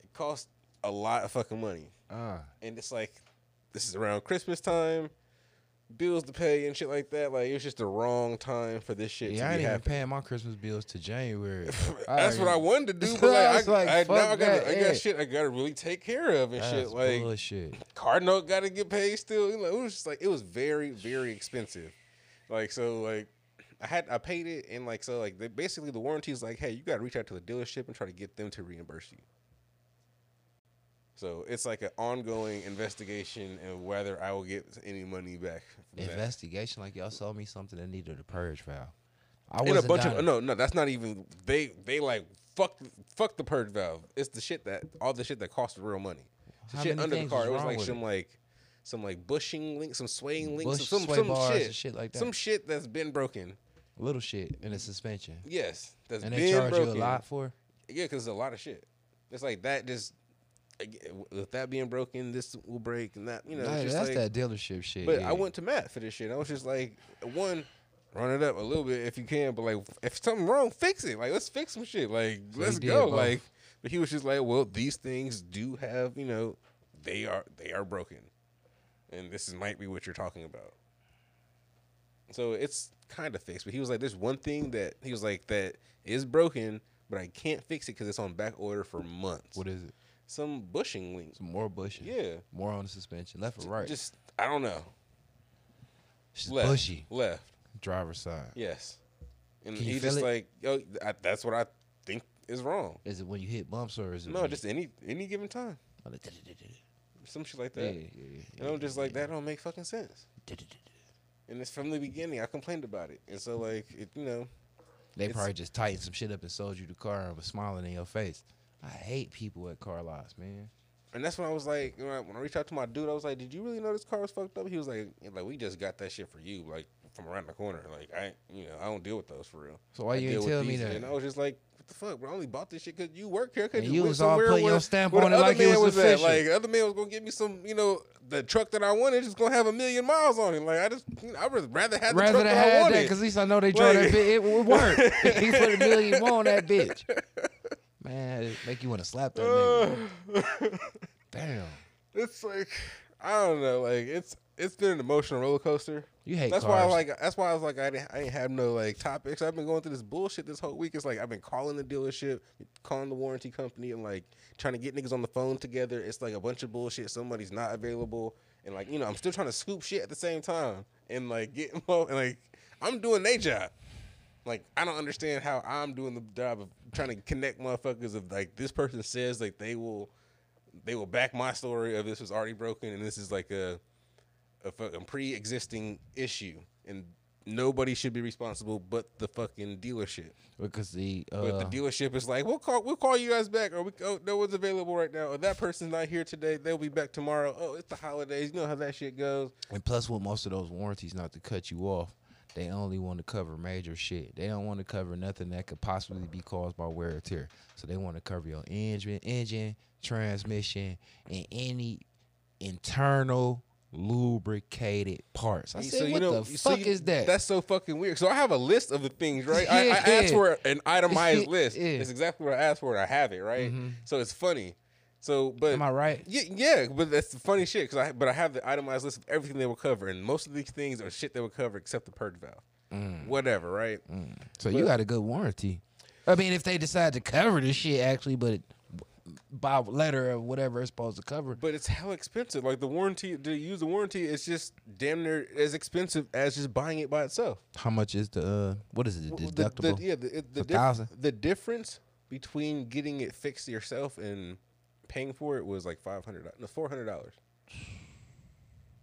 It costs a lot of fucking money. Uh, And it's like, this is around Christmas time. bills to pay and shit like that. Like it was just the wrong time for this shit Yeah, to I ain't even happening. paying my Christmas bills to January. That's what I wanted to do, but what I like, I, like, I, now I got I got shit I gotta really take care of and That's shit. Like bullshit. car note got to get paid still. You know, it was just like it was very very expensive. Like so like I had I paid it and like so like they, basically the warranty is like hey you got to reach out to the dealership and try to get them to reimburse you. So it's like an ongoing investigation and whether I will get any money back. From that. Investigation, like y'all sold me something that needed a purge valve. I And a bunch of no, no, that's not even they. They like fuck, fuck the purge valve. It's the shit that all the shit that costs real money. The How shit under the car. was It was like some it? like some like bushing links, some swaying links, Bush some some bars shit, and shit like that. some shit that's been broken. little shit in a suspension, Yes, that's and been they charge broken. you a lot for. Yeah, because it's a lot of shit. It's like that. Just with that being broken, this will break, and that you know. Nah, just that's like, that dealership shit. But yeah. I went to Matt for this shit. I was just like, one, run it up a little bit if you can, but like, if something wrong, fix it. Like, let's fix some shit. Like, So let's did go. Like, but he was just like, well, these things do have, you know, they are they are broken, and this is might be what you're talking about. So it's kind of fixed. But he was like, there's one thing that he was like that is broken, but I can't fix it because it's on back order for months. What is it? Some bushing links. Some more bushing. Yeah. More on the suspension, left or right. Just I don't know. Just Left. bushy. Left. Driver's side. Yes. And Can you he feel just it? like, yo, I, that's what I think is wrong. Is it when you hit bumps or is it? No, when just any any given time, oh, some shit like yeah, that. yeah, yeah, And I'm just like, that don't make fucking sense. And it's from the beginning. I complained about it, and so like, it, you know, They It's- probably just tightened some shit up and sold you the car and was smiling in your face. I hate people at car lots, man. and that's when I was like, when I, when I reached out to my dude, I was like, did you really know this car was fucked up? He was like, like we just got that shit for you, like from around the corner. Like I, you know, I don't deal with those for real. So why I you ain't with tell me that? And I was just like, what the fuck? Bro, I only bought this shit because you work here. Cause And you, you was all putting where- your stamp on it like it man was at. official. Like the other man was gonna give me some, you know, the truck that I wanted just gonna have a million miles on it. Like I just, you know, I would rather have the truck than that I have wanted. that, because at least I know they drove Like- that bitch. It would work. he put a million more on that bitch. Man, it make you want to slap that nigga. Damn. it's like I don't know. Like it's it's been an emotional roller coaster. You hate That's cars. why I like. That's why I was like, I didn't, I didn't have no like topics. I've been going through this bullshit this whole week. It's like I've been calling the dealership, calling the warranty company, and like trying to get niggas on the phone together. It's like a bunch of bullshit. Somebody's not available, and like you know, I'm still trying to scoop shit at the same time, and like get and like I'm doing their job. Like I don't understand how I'm doing the job of trying to connect motherfuckers. Of like this person says like they will, they will back my story of this was already broken, and this is like a a fucking pre-existing issue, and nobody should be responsible but the fucking dealership. because the uh, But the dealership is like, we'll call, we'll call you guys back, or we, oh, no one's available right now, or that person's not here today, they'll be back tomorrow. Oh, it's the holidays, you know how that shit goes. And plus, with most of those warranties, not to cut you off, they only want to cover major shit. They don't want to cover nothing that could possibly be caused by wear or tear. So they want to cover your engine, engine, transmission, and any internal lubricated parts. I said, So, you what know, the so fuck you- is that? That's so fucking weird. So I have a list of the things, right? I, I asked for an itemized list. Yeah. It's exactly what I asked for. and I have it, right? Mhm. So it's funny. So, but Am I right? Yeah, yeah, but that's the funny shit. Cause I, but I have the itemized list of everything they will cover, and most of these things are shit they will cover except the purge valve. Mm. Whatever, right? So you got a good warranty. I mean, if they decide to cover this shit, actually, but it, by letter or whatever it's supposed to cover. But it's hell expensive. Like the warranty to use the warranty is just damn near as expensive as just buying it by itself. How much is the uh, what is it? The Well, the- deductible. The, yeah, the, the, A dif- thousand? the difference between getting it fixed yourself and paying for it was like five hundred, no, four hundred dollars.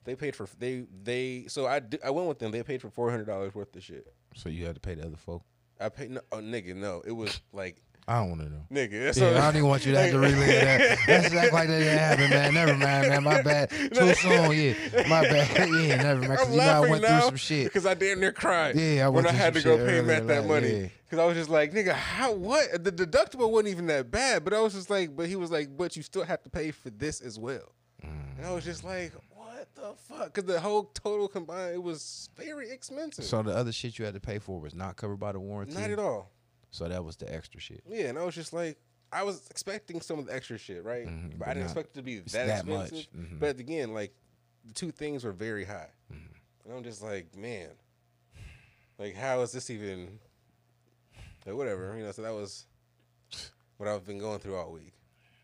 They paid for they they so I I went with them. They paid for four hundred dollars worth of shit. So you had to pay the other folk. I paid no, oh, nigga no. It was like I don't want to know. nigga. That's Yeah, I don't even want you to have to relive that. Let's act like that didn't happen, man. Never mind, man. My bad. Too soon, yeah. My bad. Yeah, never mind. Because you know I went through some shit. because I damn near cried. Yeah, I when went I through had to go pay Matt that like, money yeah. because I was just like, nigga, how what? The deductible wasn't even that bad, but I was just like, but he was like, but you still have to pay for this as well, and I was just like, what the fuck? Because the whole total combined, it was very expensive. So the other shit you had to pay for was not covered by the warranty. Not at all. So that was the extra shit. Yeah, and I was just like, I was expecting some of the extra shit, right? Mhm, but, but I didn't expect it to be that, that much. expensive. Mhm. But again, like the two things were very high. Mm-hmm. And I'm just like, man, like how is this even? Like whatever, you know. So that was what I've been going through all week.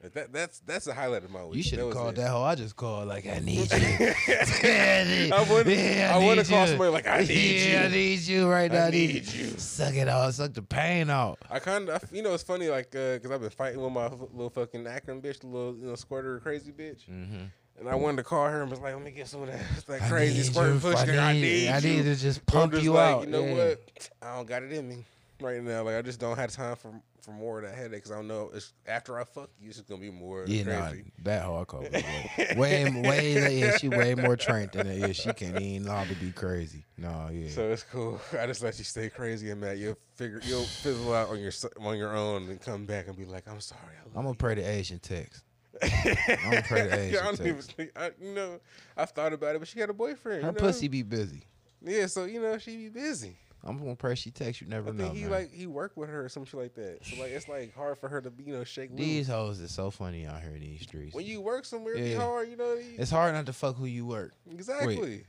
That that's that's the highlight of my week. You should have called it. that hoe. I just called like I need you. I I wouldn't- I wouldn't call somebody like, "I need yeah, I you. need you right now. I need you. Suck it out. Suck the pain out. I kind of, you know, it's funny, like, uh, cause I've been fighting with my little fucking Akron bitch, the little, you know, squirter crazy bitch, Mm-hmm. and I wanted to call her and was like, let me get some of that, that crazy need squirt push. I nigga. I need- need, I need to just pump just you like, out, You know yeah. what? I don't got it in me right now. Like, I just don't have time for for more of that headache. Cause I don't know it's after I fuck you, it's just gonna be more Yeah, nah, that hardcore. Way, way, yeah, she way more trained than that. Yeah, she can't even know to be crazy. No, yeah. So it's cool. I just let you stay crazy and Matt. You'll figure you'll fizzle out on your on your own and come back and be like, I'm sorry. I'm gonna pray the Asian text. I'm gonna pray the Asian I don't even text. think, I, you know, I've thought about it, but she had a boyfriend. Her you know? pussy be busy. Yeah, so you know she be busy. I'm gonna pray she texts you. Never I know, think he man. like he worked with her or some shit like that. So like it's like hard for her to be you know shake These loose. hoes is so funny out here in these streets. When you work somewhere, it be hard. You know. you- it's hard not to fuck who you work. exactly.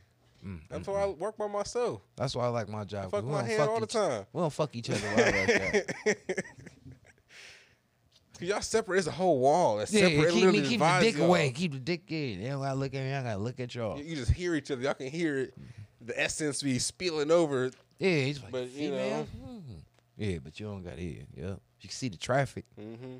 Mm, That's mm, why I mm. work by myself. That's why I like my job. 'cause Fuck my hand fuck all the time. We don't fuck each other like that. Cause y'all separate. It's a whole wall. That's Yeah, separate. Keep me, keep the dick y'all. away. Keep the dick in. They don't gotta look at me. I gotta look at y'all. You, you just hear each other. Y'all can hear it. The essence be spilling over. Yeah, he's like, But, you female. Mhm. Yeah, but you don't got ear. Yeah, you can see the traffic. hmm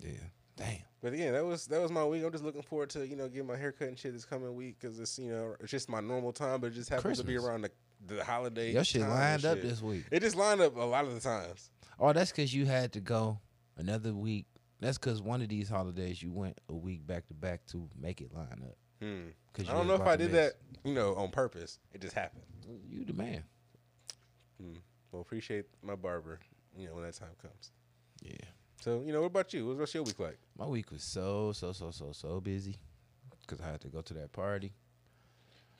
Yeah, damn. But again, that was that was my week. I'm just looking forward to you know getting my haircut and shit this coming week because it's you know it's just my normal time, but it just happens to be around the the holiday. Your shit lined up this week. It just lined up a lot of the times. Oh, that's because you had to go another week. That's because one of these holidays you went a week back to back to make it line up. Hmm. I don't know if I did miss. that, you know, on purpose. It just happened. You the man. Well, appreciate my barber, you know, when that time comes. Yeah. So, you know, what about you? What's your week like? My week was so so so so so busy because I had to go to that party.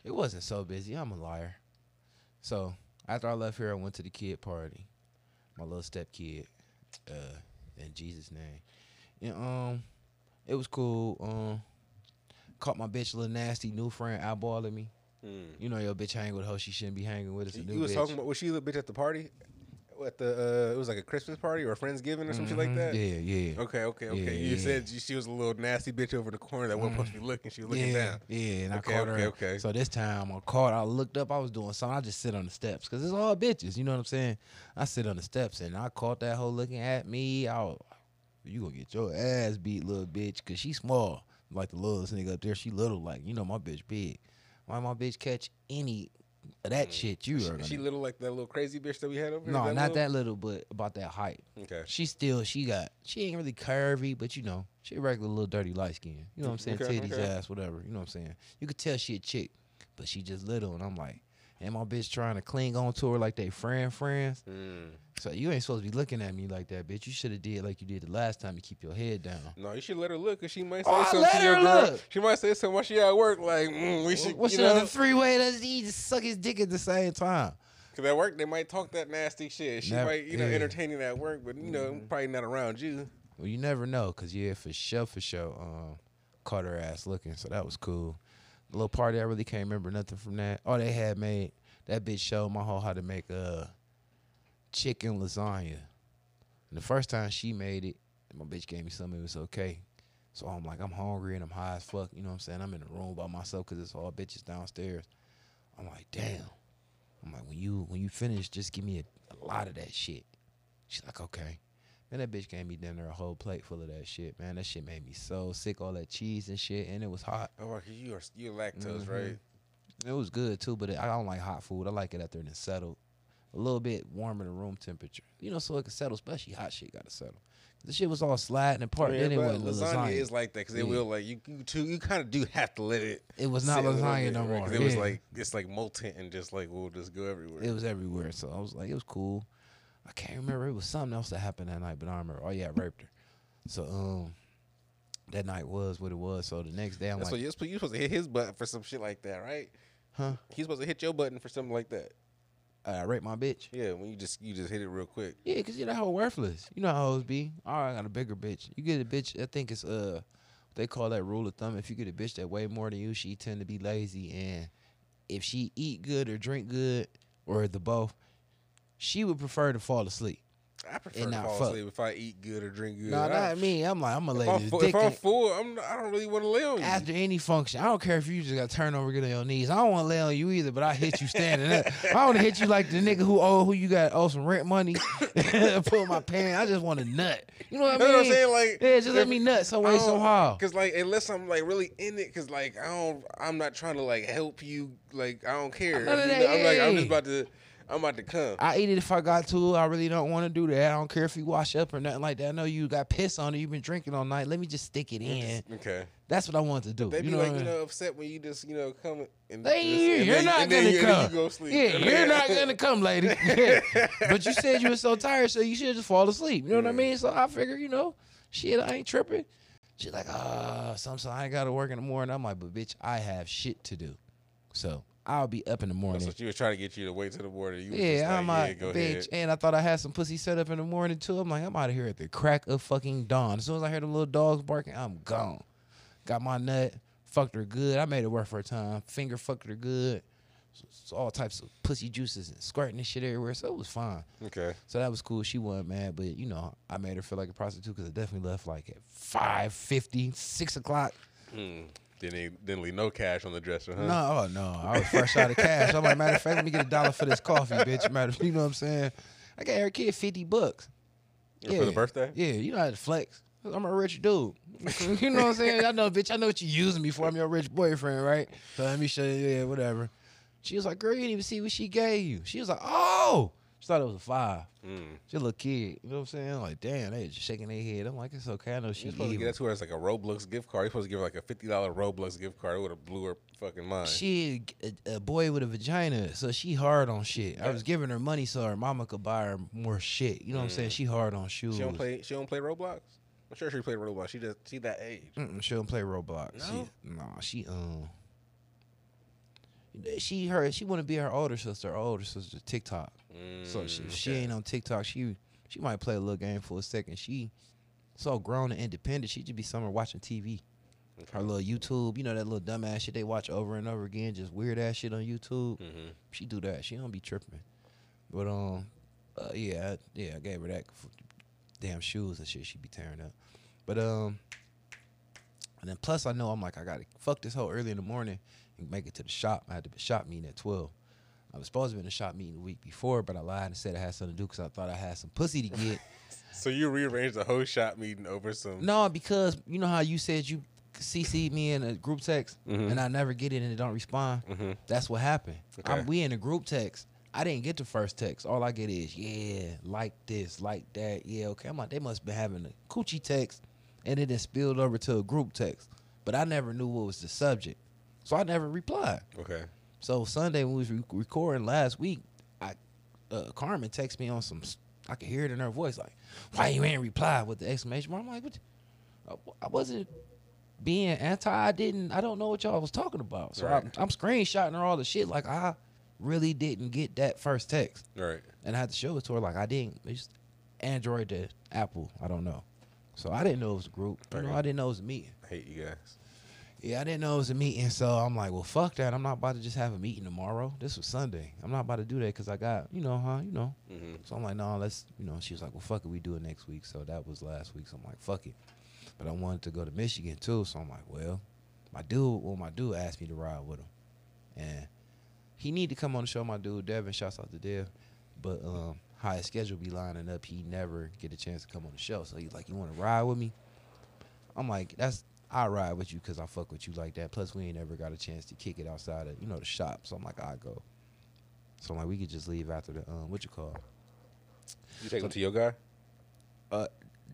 It wasn't so busy. I'm a liar. So after I left here, I went to the kid party. My little step kid, uh, in Jesus' name. And um, it was cool. Um, caught my bitch little nasty new friend eyeballing me. Hmm. You know your bitch hang with her she shouldn't be hanging with. A You, you was bitch. talking about was she the bitch at the party? At the uh, it was like a Christmas party or a Friendsgiving or something like that. Yeah, yeah. Okay, okay, okay. Yeah, you yeah. said she was a little nasty bitch over the corner that wasn't supposed to be looking. She was looking yeah, down. Yeah, and Okay, I caught okay, her. okay. So this time I caught. I looked up. I was doing something. I just sit on the steps because it's all bitches. You know what I'm saying? I sit on the steps and I caught that hoe looking at me. I was, you gonna get your ass beat, little bitch, cause she small. Like the littlest nigga up there, she little. Like you know my bitch big. Why my bitch catch any of that mm. shit? You are she gonna. little like that little crazy bitch that we had over here? No, not little? that little, but about that height. Okay. She still, she got, she ain't really curvy, but you know, she a regular little dirty light skin. You know what I'm saying? Okay, Titties, okay. ass, whatever. You know what I'm saying? You could tell she a chick, but she just little. And I'm like, and my bitch trying to cling on to her like they friend friends. Mm. So you ain't supposed to be looking at me like that, bitch. You should have did like you did the last time. You keep your head down. No, you should let her look, cause she might say Oh, something to your girl. look. She might say something while she at work, like mm, we should, What's you another know, three way? He just suck his dick at the same time? cause at work they might talk that nasty shit. She Never- might, you know, yeah. Mm-hmm. entertaining at work, but you know, probably not around you. Well, you never know, cause yeah, for sure, for sure, um, caught her ass looking, so that was cool. Little party, I really can't remember nothing from that. Oh, they had made that bitch showed my whole how to make uh chicken lasagna. And the first time she made it, my bitch gave me some. It was okay. So I'm like, I'm hungry and I'm high as fuck. You know what I'm saying? I'm in the room by myself because it's all bitches downstairs. I'm like, damn. I'm like, when you when you finish, just give me a, a lot of that shit. She's like, okay. Man, that bitch gave me dinner a whole plate full of that shit, man. That shit made me so sick, all that cheese and shit, and it was hot. Oh, okay, you are you lactose, Mhm. right? It was good too, but it, I don't like hot food. I like it after it's settled. A little bit warmer than room temperature. You know, so it can settle, especially hot shit gotta settle. The shit was all sliding apart. Yeah, then it lasagna, lasagna. is like that because it will like you you too you kind of do have to let it. it was not lasagna no right? more. 'Cause It was like it's like molten and just like will just go everywhere. It was everywhere. So I was like, it was cool. I can't remember. It was something else that happened that night, but I remember. Oh yeah, I raped her. So um, that night was what it was. So the next day I'm That's like, what you're supposed, you're supposed to hit his butt for some shit like that, right? huh? He's supposed to hit your button for something like that. I raped my bitch. Yeah, when you just you just hit it real quick. Yeah, cause you're that hoe worthless. You know how hoes be. All right, I got a bigger bitch. You get a bitch. I think it's uh, they call that rule of thumb. If you get a bitch that weigh more than you, she tend to be lazy and if she eat good or drink good or the both, she would prefer to fall asleep. I prefer to fall fuck. asleep if I eat good or drink good. No, I- not me. I'm like, I'm gonna lay I'm, this dick if I'm full, I'm, I don't really want to lay on you. after any function. I don't care if you just got to turn over, get on your knees. I don't want to lay on you either, but I hit you standing up. I want to hit you like the nigga who owe who you got owe some rent money. Pull my pants. I just want to nut. You know what I You know mean? what I'm saying? Like, yeah, just let me nut some way somehow. Cause like unless I'm like really in it, cause like I don't, I'm not trying to like help you. Like I don't care. None of You that, know, I'm like I'm just about to, I'm about to come. I eat it if I got to. I really don't want to do that. I don't care if you wash up or nothing like that. I know you got piss on it. You've been drinking all night. Let me just stick it in. Okay. That's what I want to do. They you be know like you know upset when you just you know come and they, just, you're not and then gonna you, then come. you go sleep. Yeah, you're not gonna come, lady. Yeah. but you said you were so tired, so you should just fall asleep. You know what I mean? So I figure, you know, shit, I ain't tripping. She's like, ah, some so I ain't gotta work in the morning. I'm like, but bitch, I have shit to do. So I'll be up in the morning. That's what you was trying to get you to wait till the morning. You Yeah, just like, I'm yeah, bitch. And I thought I had some pussy set up in the morning too. I'm like, I'm out of here at the crack of fucking dawn. As soon as I hear the little dogs barking, I'm gone. Got my nut, fucked her good. I made it work for a time. Finger fucked her good. So, all types of pussy juices and squirting and shit everywhere. So it was fine. Okay. So that was cool. She wasn't mad, but you know, I made her feel like a prostitute because I definitely left like at 5.50, 6 o'clock. Hmm. Didn't he, didn't leave no cash on the dresser, huh? No, oh no, I was fresh out of cash. I'm like, matter of fact, let me get a dollar for this coffee, bitch. Matter, of, you know what I'm saying? I got her kid fifty bucks. Yeah. For the birthday. Yeah, you know how to flex. I'm a rich dude. you know what I'm saying? I know, bitch. I know what you using me for. I'm your rich boyfriend, right? So let me show you. Yeah, whatever. She was like, girl, you didn't even see what she gave you. She was like, oh. Thought it was a five. Mm. She a little kid. You know what I'm saying? I'm Like, damn, they just shaking their head. I'm like, it's okay. I know she You're supposed to evil. get that to her as like a Roblox gift card. You're supposed to give her like a fifty dollar Roblox gift card. It would have blew her fucking mind. She a, a boy with a vagina, so she hard on shit. I was giving her money so her mama could buy her more shit. You know what I'm saying? She hard on shoes. Mm. She don't play. She don't play Roblox. I'm sure she played Roblox. She just she that age. Mm-mm, she don't play Roblox. No? She, nah, she um. She her she want to be her older sister. Her older sister TikTok. So she, Mm, she ain't on TikTok. She she might play a little game for a second. She so grown and independent. She just be somewhere watching TV. Her little YouTube, you know that little dumbass shit they watch over and over again, just weird ass shit on YouTube. Mhm. She do that. She don't be tripping. But um, uh, yeah, I, yeah, I gave her that damn shoes and shit. She be tearing up. But um, and then plus I know I'm like I gotta fuck this hoe early in the morning and make it to the shop. I had to shop meeting at twelve. I was supposed to be in the shop meeting the week before, but I lied and said I had something to do because I thought I had some pussy to get. So you rearranged the whole shop meeting over some. no, because you know how you said you CC'd me in a group text Mhm. and I never get it and it don't respond. Mhm. That's what happened. Okay. I'm, we in a group text. I didn't get the first text. All I get is yeah, like this, like that. Yeah, okay. I'm like they must be having a coochie text, and it then spilled over to a group text. But I never knew what was the subject, so I never replied. Okay. So Sunday when we was re- recording last week, I uh, Carmen texted me on some. I could hear it in her voice like, "Why you ain't reply with the exclamation mark?" I'm like, "What? I- I wasn't being anti. I didn't. I don't know what y'all was talking about. So Right. I'm, I'm screenshotting her all the shit. Like I really didn't get that first text, Right. and I had to show it to her. Like I didn't. It's Android to Apple. I don't know. So I didn't know it was a group. You know, I didn't know it was a meeting. I hate you guys. Yeah, I didn't know it was a meeting, so I'm like, well, fuck that. I'm not about to just have a meeting tomorrow. This was Sunday. I'm not about to do that because I got, you know, huh, you know. Mm-hmm. So I'm like, no, let's, you know. She was like, well, fuck it, we do it next week. So that was last week. So I'm like, fuck it. But I wanted to go to Michigan too, so I'm like, well, my dude, well, my dude asked me to ride with him, and he need to come on the show. My dude Devin, shouts out to Dev, but um, how his schedule be lining up, he never get a chance to come on the show. So he's like, you want to ride with me? I'm like, that's I ride with you because I fuck with you like that. Plus, we ain't ever got a chance to kick it outside of you know the shop. So I'm like, I go. So I'm like, we could just leave after the um, what you call. You take him to your guy. Uh,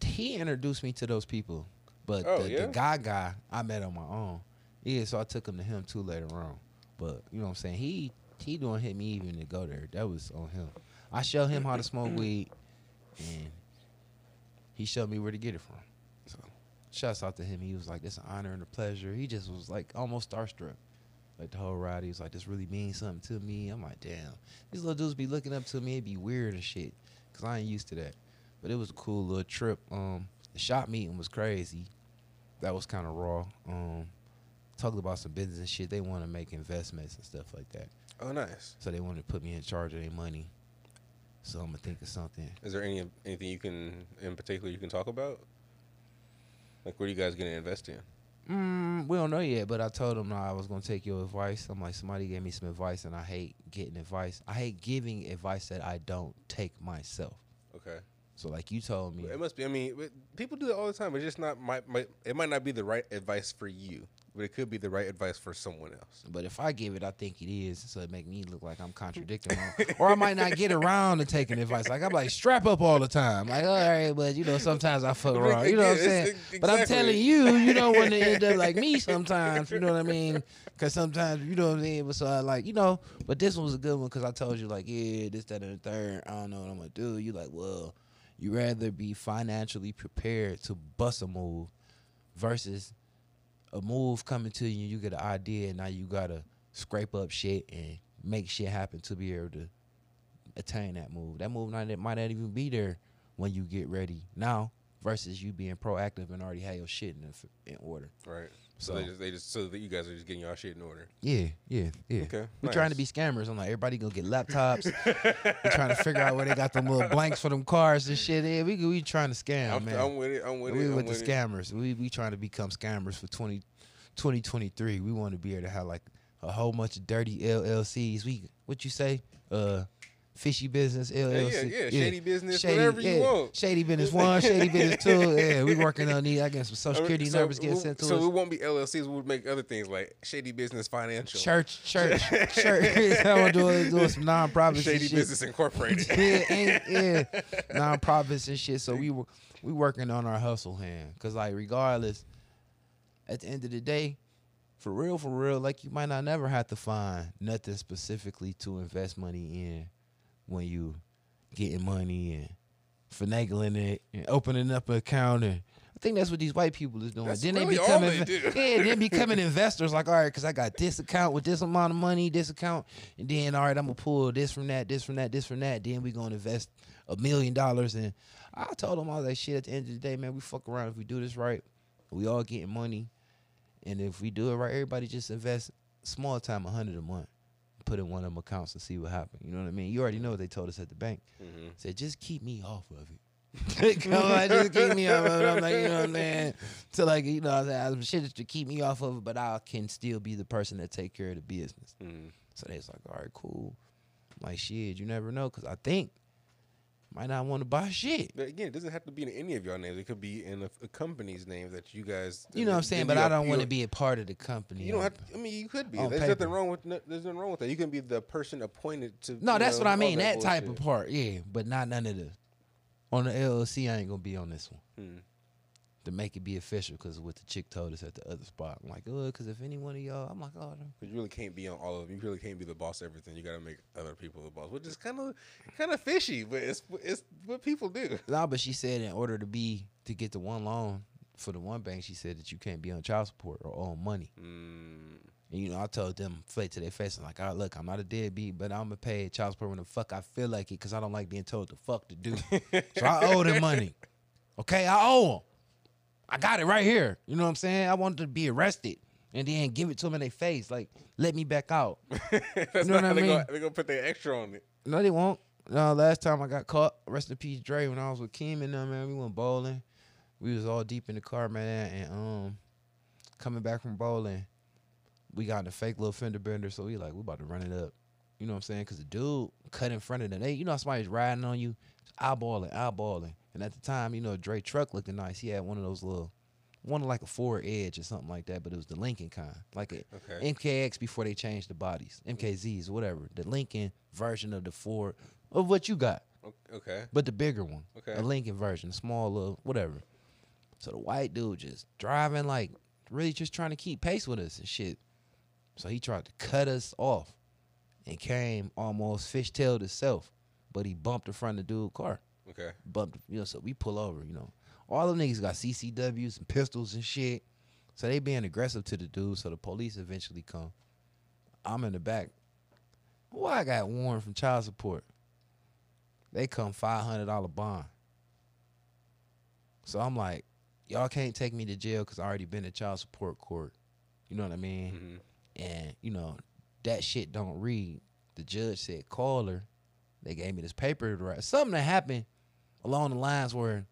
he introduced me to those people, but Oh, the, yeah? the guy guy I met on my own. Yeah, so I took him to him too later on. But you know what I'm saying? He he don't hit me even to go there. That was on him. I showed him how to smoke weed, and he showed me where to get it from. Shouts out to him. He was like, "It's an honor and a pleasure." He just was like almost starstruck. Like the whole ride, he was like, "This really means something to me." I'm like, "Damn, these little dudes be looking up to me. It'd be weird and shit, cause I ain't used to that." But it was a cool little trip. Um, the shop meeting was crazy. That was kind of raw. Um, talked about some business and shit. They want to make investments and stuff like that. Oh, nice. So they want to put me in charge of their money. So I'm gonna think of something. Is there any anything you can in particular you can talk about? Like, what are you guys gonna invest in? Mm, we don't know yet, but I told them I was gonna take your advice. I'm like, somebody gave me some advice, and I hate getting advice. I hate giving advice that I don't take myself. Okay. So like you told me, It must be. I mean, people do it all the time. It's just not my, my. It might not be the right advice for you, but it could be the right advice for someone else. but if I give it, I think it is. So it make me look like I'm contradicting, or I might not get around to taking advice. Like I'm like strap up all the time. Like all right, but you know sometimes I fuck around. You know what I'm saying? it's- But I'm telling you, you don't want to end up like me sometimes. You know what I mean? Because sometimes you know what I mean. But so I like you know. But this one was a good one because I told you like yeah, this that and the third. I don't know what I'm gonna do. You like well, you rather be financially prepared to bust a move versus a move coming to you you get an idea and now you gotta scrape up shit and make shit happen to be able to attain that move. That move might, might not even be there when you get ready now versus you being proactive and already have your shit in, in order. Right. So, So- they just they just so that you guys are just getting y'all shit in order. Yeah, yeah, yeah. Okay, We're trying to be scammers. I'm like, everybody gonna get laptops. We're trying to figure out where they got them little blanks for them cars and shit. Yeah, we we trying to scam, I'm, man. I'm with it. I'm with we it. I'm with the with it. scammers. We we trying to become scammers for 20, 2023. We want to be able to have like a whole bunch of dirty LLCs. We what you say? Uh, fishy business LLC. yeah, shady business, whatever you want. Shady business one, shady business two. Yeah, we working on these. I guess some social Uh, security so numbers getting sent to so us. So it won't be LLCs. We'll make other things like shady business financial, Church, church, church. I'm doing doing some nonprofits. and shady business incorporated. yeah, ain't, yeah, nonprofits and shit. So we were we working on our hustle hand, cause like regardless, at the end of the day, for real, for real, like you might not never have to find nothing specifically to invest money in when you getting money and finagling it and opening up an account and. I think that's what these white people is doing. That's then really they become they yeah, then becoming investors. Like, all right, because I got this account with this amount of money, this account, and then all right, I'm gonna pull this from that, this from that, this from that. Then we gonna invest a million dollars. And I told them all that shit. At the end of the day, man, we fuck around if we do this right. We all getting money, and if we do it right, everybody just invest small time, a hundred a month, put in one of them accounts and see what happens. You know what I mean? You already know what they told us at the bank. Mhm. Said just keep me off of it. Come on, just keep me off of it. I'm like, you know what I'm saying? So like, you know, what I'm saying? shit to keep me off of it, but I can still be the person that take care of the business. Mhm. So they was like, all right, cool. I'm like, shit, you never know, cause I think might not want to buy shit. But again, it doesn't have to be in any of your names. It could be in a, a company's name that you guys. You know what I'm saying? But I don't want to be a part of the company. You don't have. To, I mean, you could be. There's paper. nothing wrong with. no- There's nothing wrong with that. You can be the person appointed to. No, that's know, what I mean. That, type of part, yeah, but not none of the. On the LLC, I ain't gonna be on this one. Hmm. To make it be official because what the chick told us at the other spot. I'm like, oh, because if any one of y'all, I'm like, oh, no. But you really can't be on all of them. You really can't be the boss of everything. You got to make other people the boss, which is kind of kind of fishy, but it's it's what people do. Nah, but she said in order to be to get the one loan for the one bank, she said that you can't be on child support or own money. Mm, And you know, I told them flat to their face, I'm like, all right, look, I'm not a deadbeat, but I'm gonna pay child support when the fuck I feel like it, because I don't like being told the fuck to do. so I owe them money. Okay, I owe them. I got it right here. You know what I'm saying? I wanted to be arrested and then give it to them in their face, like, let me back out. that's know what I they mean? Gonna, they gonna put their extra on it. No, they won't. No, last time I got caught, rest in peace, Dre. When I was with Kim and them, man, we went bowling. We was all deep in the car, man, and um, coming back from bowling, we got in a fake little fender bender. So we like, we about to run it up. You know what I'm saying? Cause the dude cut in front of them. They, you know, how somebody's riding on you, eyeballing, eyeballing. And at the time, you know, Dre truck looking nice. He had one of those little, one of like a Ford Edge or something like that, but it was the Lincoln kind, like a Okay. MKX before they changed the bodies, mm-hmm. MKZs, whatever. The Lincoln version of the Ford of what you got, Okay. but the bigger one, Okay. a Lincoln version, small little whatever. So the white dude just driving like really just trying to keep pace with us and shit. So he tried to cut us off and came almost fishtailed himself, but he bumped the front of the dude's car Okay. bumped, you know, so we pull over, you know. All them niggas got CCWs and pistols and shit. So they being aggressive to the dude, so the police eventually come. I'm in the back. Why I got warned from child support? They come five hundred dollar bond. So I'm like, y'all can't take me to jail because I already been to child support court You know what I mean? Mhm. And you know that shit don't read. The judge said call her. They gave me this paper to write. Something that happened along the lines where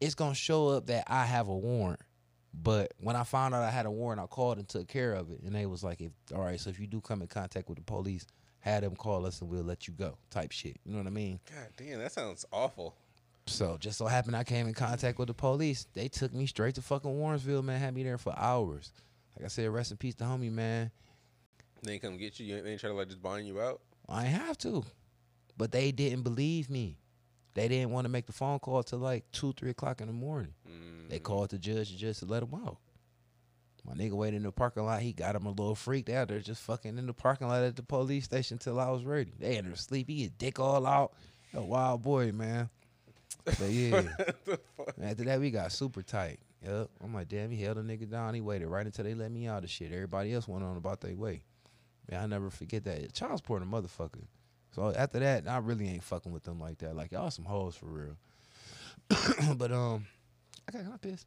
it's gonna show up that I have a warrant. But when I found out I had a warrant, I called and took care of it. And they was like, if all right, so if you do come in contact with the police, have them call us and we'll let you go. Type shit. You know what I mean? God damn, that sounds awful. So just so happened I came in contact with the police. They took me straight to fucking Warrensville, man. Had me there for hours. Like I said, rest in peace to homie, man. They ain't come get you. you ain't- They ain't try to like just bond you out. I ain't have to. But they didn't believe me. They didn't want to make the phone call till like two, three o'clock in the morning. Mm. They called the judge just to let him out. My nigga waited in the parking lot. He got him a little freaked out there, just fucking in the parking lot at the police station till I was ready. They had him asleep. He had dick all out. A wild boy, man. But yeah. What the fuck? After that, we got super tight. Yep. I'm like, damn, he held a nigga down. He waited right until they let me out of shit. Everybody else went on about their way. Man, I never forget that. Child support a motherfucker. So after that, I really ain't fucking with them like that. Like y'all some hoes for real. but um, I got kind of pissed.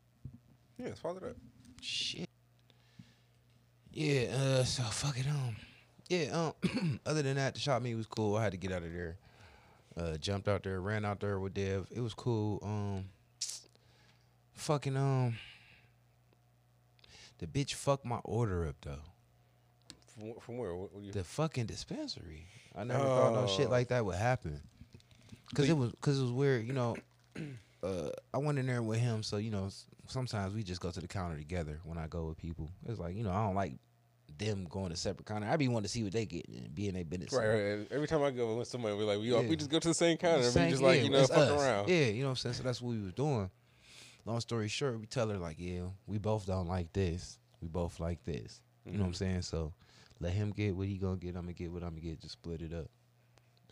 Yeah, swallow up. Shit. Yeah. Uh. So fuck it. Um. Yeah. Um. other than that, the shot me was cool. I had to get out of there. Uh. Jumped out there. Ran out there with Dev. It was cool. Um. Fucking um. The bitch fucked my order up though. From, from where? What, what you, The fucking dispensary. I never thought no shit Oh. like that would happen. Cause it was, cause it was weird. You know, uh, I went in there with him, so you know, sometimes we just go to the counter together when I go with people. It's like you know, I don't like them going to separate counter. I be wanting to see what they get and be in their business. right, right. Every time I go with somebody, we're like, we, all, Yeah. we just go to the same counter. and we just like, yeah, you know, fuck us. around. Yeah, you know what I'm saying. So that's what we was doing. Long story short, we tell her like, yeah, we both don't like this. We both like this. You know what I'm Mhm. saying? So let him get what he gonna get. I'm gonna get what I'm gonna get. Just split it up.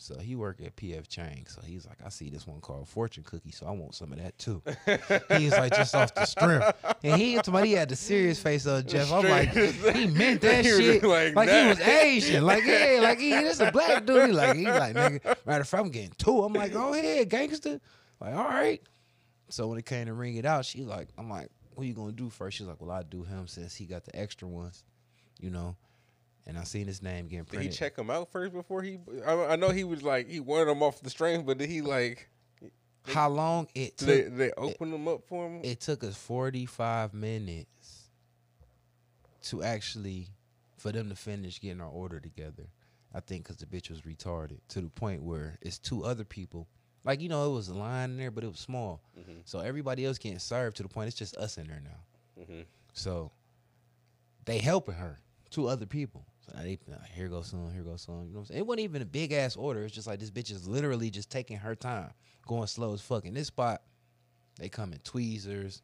So he worked at PF Chang. So he's like, I see this one called Fortune Cookie, so I want some of that too. he's like, just off the strength. And he somebody had the serious face of Jeff. I'm like, he meant that He shit. like Like, he was Asian. Like, yeah, like he this a black dude. He like, he like, nigga. Matter of fact, I'm getting two. I'm like, go ahead, gangster. Like, all right. So when it came to ring it out, she like, I'm like, what you gonna do first? She's like, well, I do him since he got the extra ones, you know. And I seen his name getting Did he check him out first before he? I, I know he was like he wanted them off the strength, but did he like? How long it took? they, they open them up for him? it took us 45 minutes to actually for them to finish getting our order together i think because the bitch was retarded to the point where it's two other people like you know it was a line in there but it was small Mhm. so everybody else getting served to the point it's just us in there now Mhm. so they helping her two other people so now they like, here goes some here goes some you know what I'm saying? it wasn't even a big ass order it's just like this bitch is literally just taking her time going slow as fuck in this spot they come in tweezers,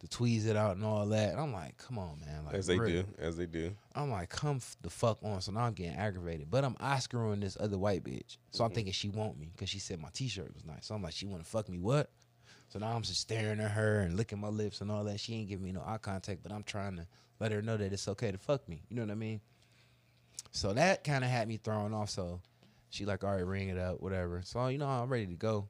to tweeze it out and all that. And I'm like, come on, man. Like, as they really. do, as they do. I'm like, come f- the fuck on. So now I'm getting aggravated. But I'm Oscaring this other white bitch. So I'm Mhm. thinking she want me because she said my t-shirt was nice. So I'm like, she want to fuck me what? So now I'm just staring at her and licking my lips and all that. She ain't giving me no eye contact, but I'm trying to let her know that it's okay to fuck me. You know what I mean? So that kind of had me thrown off. So she like, all right, ring it up, whatever. So you know, I'm ready to go.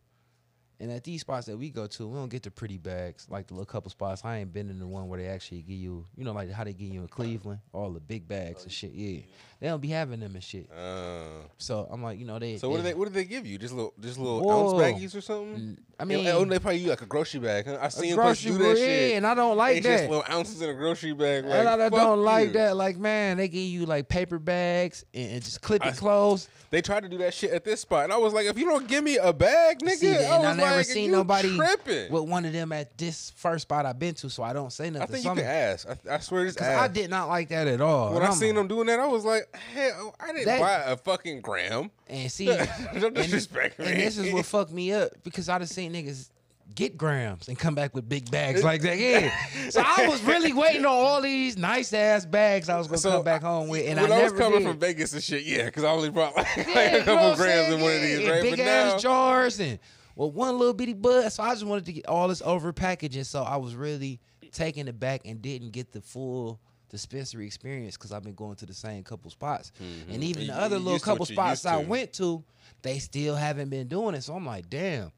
And at these spots that we go to, we don't get the pretty bags like the little couple spots. I ain't been in the one where they actually give you, you know, like how they give you in Cleveland, all the big bags oh, and shit. Yeah, they don't be having them and shit. Uh, So I'm like, you know, they. so what do they? What do they give you? Just little, just little Whoa. ounce baggies or something? I And- mean, oh, they probably use like a grocery bag. Huh? I seen places grocery do that shit. and I don't like It's just little ounces in a grocery bag. Like, and I fuck don't like that. Like, man, they give you like paper bags and, and just clip it closed. They tried to do that shit at this spot, and I was like, if you don't give me a bag, nigga, See, I and I was never like, seen you nobody tripping. with one of them at this first spot I've been to, so I don't say nothing. I think So you can ask. I, I swear, ask. I did not like that at all. When I seen them doing that, I was like, hell, I didn't That- buy a fucking gram. and see, Don't and, me. and this is what fucked me up because I just seen niggas get grams and come back with big bags like that. Yeah. So I was really waiting on all these nice ass bags I was gonna So, come back home with, and when I, I, was never coming did. from Vegas and shit, yeah, because I only brought like, Yeah, like you a couple I'm grams saying? in one of Yeah, these, and right? Big but ass now, jars and well, one little bitty bud. So I just wanted to get all this over packaging. So I was really taking it back and didn't get the full dispensary experience because I've been going to the same couple spots. Mhm. And even the other you little used to what couple spots I went to, they still haven't been doing it. So I'm like, damn.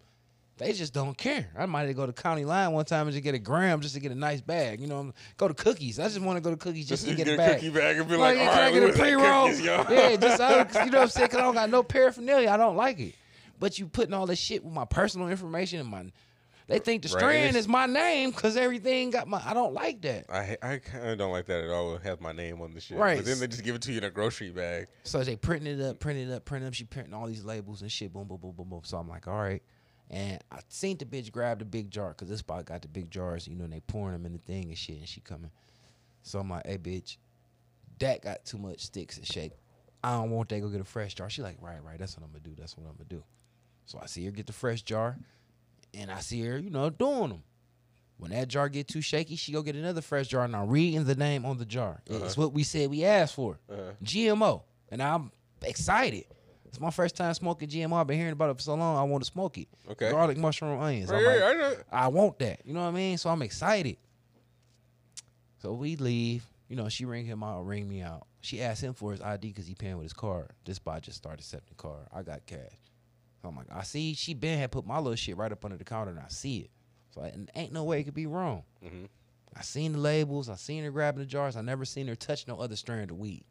They just don't care. I might have go to County Line one time and just get a gram just to get a nice bag. You know, go to Cookies. I just want to go to Cookies just, to get, a bag. cookie bag and be Like, like, yeah, all right, get a pre roll? Yeah, just I you know what I'm saying? Cause I don't got no paraphernalia. I don't like it. But you putting all this shit with my personal information and my, they think the strand is my name because everything got my. I don't like that. I I kind of don't like that at all. Have my name on the shit, Right. But then they just give it to you in a grocery bag. So they printing it up, printing it up, printing up. She printing all these labels and shit. Boom, boom, boom, boom, boom. So I'm like, all right. And I seen the bitch grab the big jar because this spot got the big jars, you know, and they pouring them in the thing and shit. And she coming. So I'm like, hey, bitch, that got too much sticks and shake. I don't want that. Go get a fresh jar. She like, right, right. That's what I'm gonna do. That's what I'm gonna do. So I see her get the fresh jar, and I see her, you know, doing them. When that jar get too shaky, she go get another fresh jar. And I'm reading the name on the jar. It's what we said we asked for. Uh-huh. GMO, and I'm excited. It's my first time smoking GMO. I've been hearing about it for so long. I want to smoke it. Okay. Garlic, mushroom, onions. Right, like, I know. I want that. You know what I mean? So I'm excited. So we leave. You know, she ring him out, ring me out. She asked him for his ID because he paying with his card. This bot just started accepting card. I got cash. So I'm like, I see she been had put my little shit right up under the counter and I see it. So I, and ain't no way it could be wrong. Mhm. I seen the labels. I seen her grabbing the jars. I never seen her touch no other strand of weed.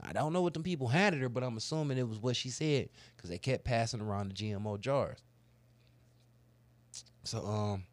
I don't know what them people handed her, but I'm assuming it was what she said because they kept passing around the GMO jars. So um,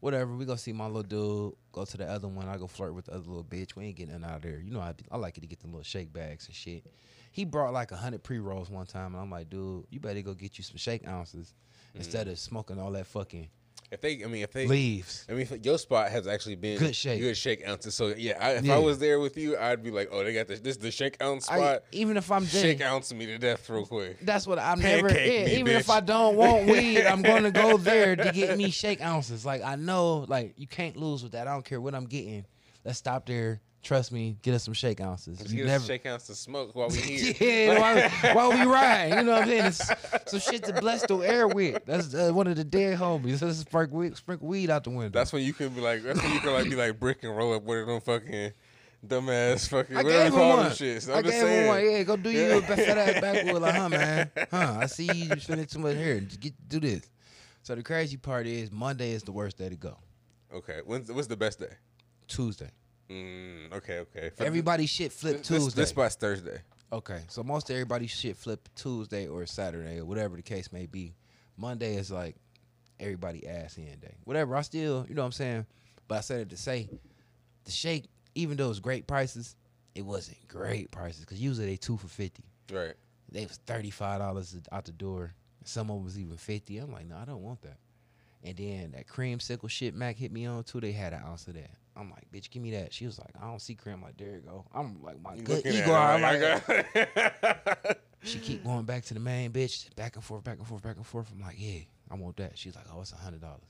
whatever. We go see my little dude. Go to the other one. I go flirt with the other little bitch. We ain't getting nothing out of there. You know I I like it to get the little shake bags and shit. He brought like a hundred pre rolls one time, and I'm like, dude, you better go get you some shake ounces instead mm-hmm. of smoking all that fucking If they, I mean, if they, leaves. I mean, your spot has actually been Good shake. good shake ounces. So yeah, I, if Yeah. I was there with you, I'd be like, oh, they got this. This is the shake ounce I, spot. even if I'm shake dead, ounce me to death real quick. That's what I'm never. Yeah, me, even if. I don't want weed, I'm gonna go there to get me shake ounces. Like I know, like you can't lose with that. I don't care what I'm getting. Let's stop there. Trust me. Get us some shake ounces. Just You get never. shake ounce to smoke while we here. yeah, while, while we ride, you know what I'm saying? It's some shit to bless the air with. That's uh, one of the dead homies. Let's sprinkle weed, sprinkle weed out the window. That's when you can be like, that's when you can like be like brick and roll up with them fucking dumbass fucking I whatever gave you him call one. them. I'm I just gave saying. him one. Yeah, go do you Yeah. a fat ass backwood. Like, huh, man? Huh? I see you spending too much here. Just Get do this. So the crazy part is Monday is the worst day to go. Okay, when's what's the best day? Tuesday. Mm, okay, okay. For Everybody shit flip this, Tuesday. This spot's Thursday. okay, so most everybody shit flip Tuesday or Saturday or whatever the case may be. Monday is like everybody ass in day. Whatever. I still, you know what I'm saying. But I said it to say, the shake, even though it's great prices, it wasn't great prices because usually they two for fifty. Right. They was thirty five dollars out the door. Some of them was even fifty. I'm like, no, I don't want that. And then that cream creamsicle shit Mac hit me on too. They had an ounce of that. I'm like, bitch, give me that. She was like, I don't see cream. I'm like, there you go. I'm like, my You good ego. I'm like, got- she keep going back to the main bitch, back and forth, back and forth, back and forth. I'm like, yeah, I want that. She's like, oh, it's a hundred dollars.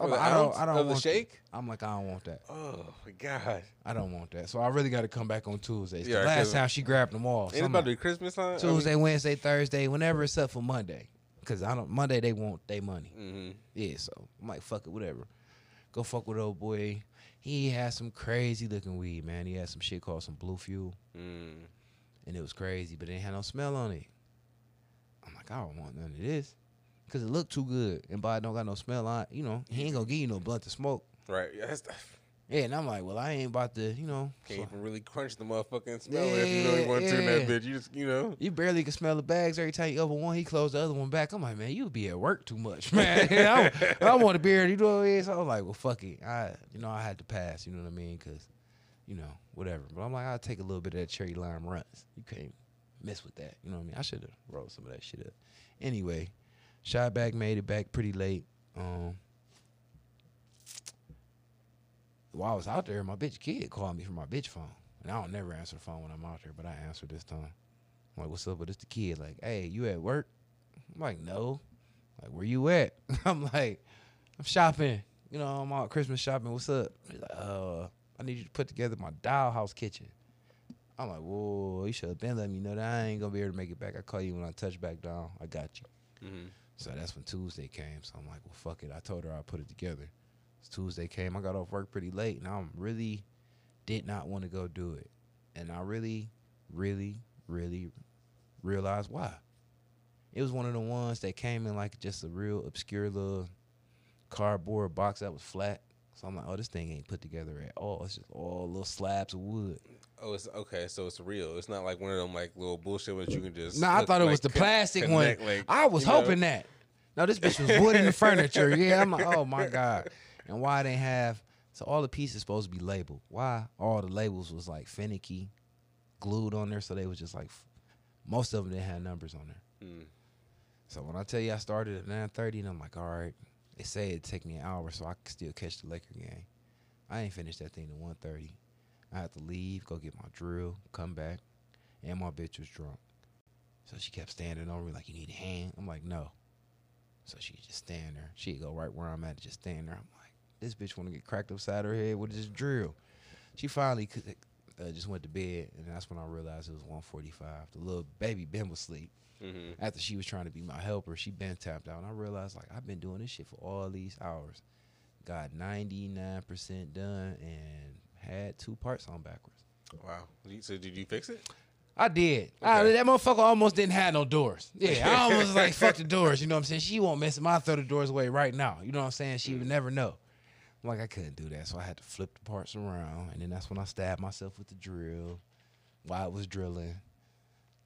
I don't, I don't of the want shake? That. I'm like, I don't want that. Oh my god. I don't want that. So I really got to come back on Tuesdays. Yeah, the last time she grabbed them all. So Ain't I'm about like, to be Christmas time? I mean- Tuesday, Wednesday, Thursday, whenever it's except for Monday. Cause I don't Monday they want their money. Mhm. Yeah, so I'm like, fuck it, whatever. Go fuck with old boy. He had some crazy looking weed, man. He had some shit called some blue fuel. Mm. And it was crazy, but it had no smell on it. I'm like, I don't want none of this. Cause it looked too good. And by it don't got no smell on it, you know, he ain't gonna give you no blunt to smoke. Right. Yeah, that's, Yeah, and I'm like, well, I ain't about to, you know. can't so- even really crunch the motherfucking smell if you really Yeah, want to in that bitch. You just, you know. You barely can smell the bags every time you open one. He closed the other one back. I'm like, man, you be at work too much, man. I, I want a beer. You know what I mean? So I'm like, well, fuck it. I, you know, I had to pass. You know what I mean? Because, you know, whatever. But I'm like, I'll take a little bit of that cherry lime Runtz. You can't mess with that. You know what I mean? I should have rolled some of that shit up. Anyway, shot back, made it back pretty late. Um, while I was out there, my bitch kid called me from my bitch phone. And I don't never answer the phone when I'm out there, but I answered this time. I'm like, what's up? But it's the kid. Like, hey, you at work? I'm like, no. Like, where you at? I'm like, I'm shopping. You know, I'm out Christmas shopping. What's up? He's like, uh, I need you to put together my dollhouse kitchen. I'm like, whoa, you should have been letting me know that I ain't gonna be able to make it back. I call you when I touch back down. I got you. Mhm. So that's when Tuesday came. So I'm like, well, fuck it. I told her I'd put it together. Tuesday came. I got off work pretty late, and I really did not want to go do it. And I really, really, really realized why. It was one of the ones that came in like just a real obscure little cardboard box that was flat. So I'm like, oh, this thing ain't put together at all. It's just all little slabs of wood. Oh, it's okay. So it's real. It's not like one of them like little bullshit ones you can just. Nah, I thought it like, was the plastic connect, one. like, I was you know? hoping that. No, this bitch was wood in the furniture. Yeah, I'm like, oh my god. And why they have so all the pieces supposed to be labeled? Why all the labels was like finicky, glued on there, so they was just like most of them didn't have numbers on there. Mm. So when I tell you I started at 9:30, and I'm like, all right, they say it'd take me an hour, so I could still catch the Laker game. I ain't finished that thing at 1:30. I had to leave, go get my drill, come back, and my bitch was drunk. So she kept standing over me like, you need a hand? I'm like, no. So she just stand there. She'd go right where I'm at, just stand there. I'm like, this bitch want to get cracked upside her head with this drill. She finally uh, just went to bed, and that's when I realized it was 1:45. The little baby Ben was asleep hmm after she was trying to be my helper, she been tapped out. And I realized like I've been doing this shit for all these hours. Got 99% done and had two parts on backwards. Wow. So did you fix it? I did. I- that motherfucker almost didn't have no doors. Yeah, I almost like, fuck the doors. You know what I'm saying? She won't mess it. I throw the doors away right now. You know what I'm saying? She would never know. I'm like, I couldn't do that. So I had to flip the parts around. And then that's when I stabbed myself with the drill while I was drilling.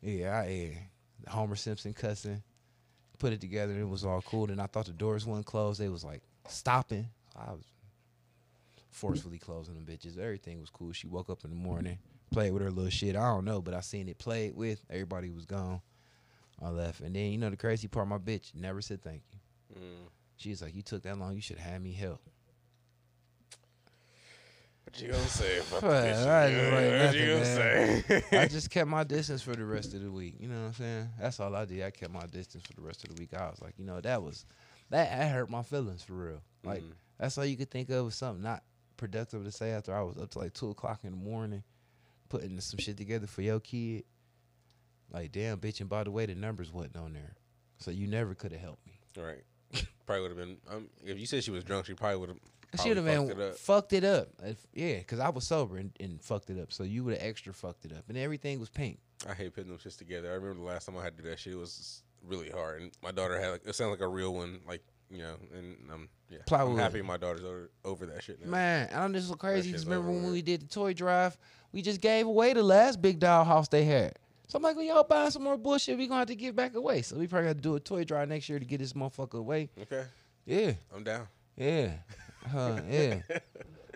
Yeah, I yeah. Homer Simpson cussing. Put it together and it was all cool. And I thought the doors wouldn't close. They was like stopping. I was forcefully closing them bitches. Everything was cool. She woke up in the morning, played with her little shit. I don't know, but I seen it played with. Everybody was gone. I left. And then you know the crazy part, my bitch never said thank you. Mm. She's like, You took that long, you should have me help. What you gonna say about this? I what you gonna say? I just kept my distance for the rest of the week. You know what I'm saying? That's all I did. I kept my distance for the rest of the week. I was like, you know, that was that, that hurt my feelings for real. Like Mhm. that's all you could think of was something not productive to say after I was up to like two o'clock in the morning, putting some shit together for your kid. Like, damn, bitch, and by the way, the numbers wasn't on there. So you never could have helped me. Right. Probably would have been. Um, if you said she was drunk, she probably would have. She should have been fucked it up. fucked it up. If, yeah, because I was sober and, and fucked it up. So you would have extra fucked it up. And everything was pink. I hate putting them shits together. I remember the last time I had to do that shit. It was really hard, and my daughter had like it sounded like a real one, like you know. And um, yeah, Plywood. I'm happy my daughter's over, over that shit now. Man, I'm just so crazy. Because remember when we did the toy drive, we just gave away the last big doll house they had. So I'm like, well, y'all buying some more bullshit, we gonna have to give back away. So we probably got to do a toy drive next year to get this motherfucker away. Okay, Yeah, I'm down. yeah, uh, yeah.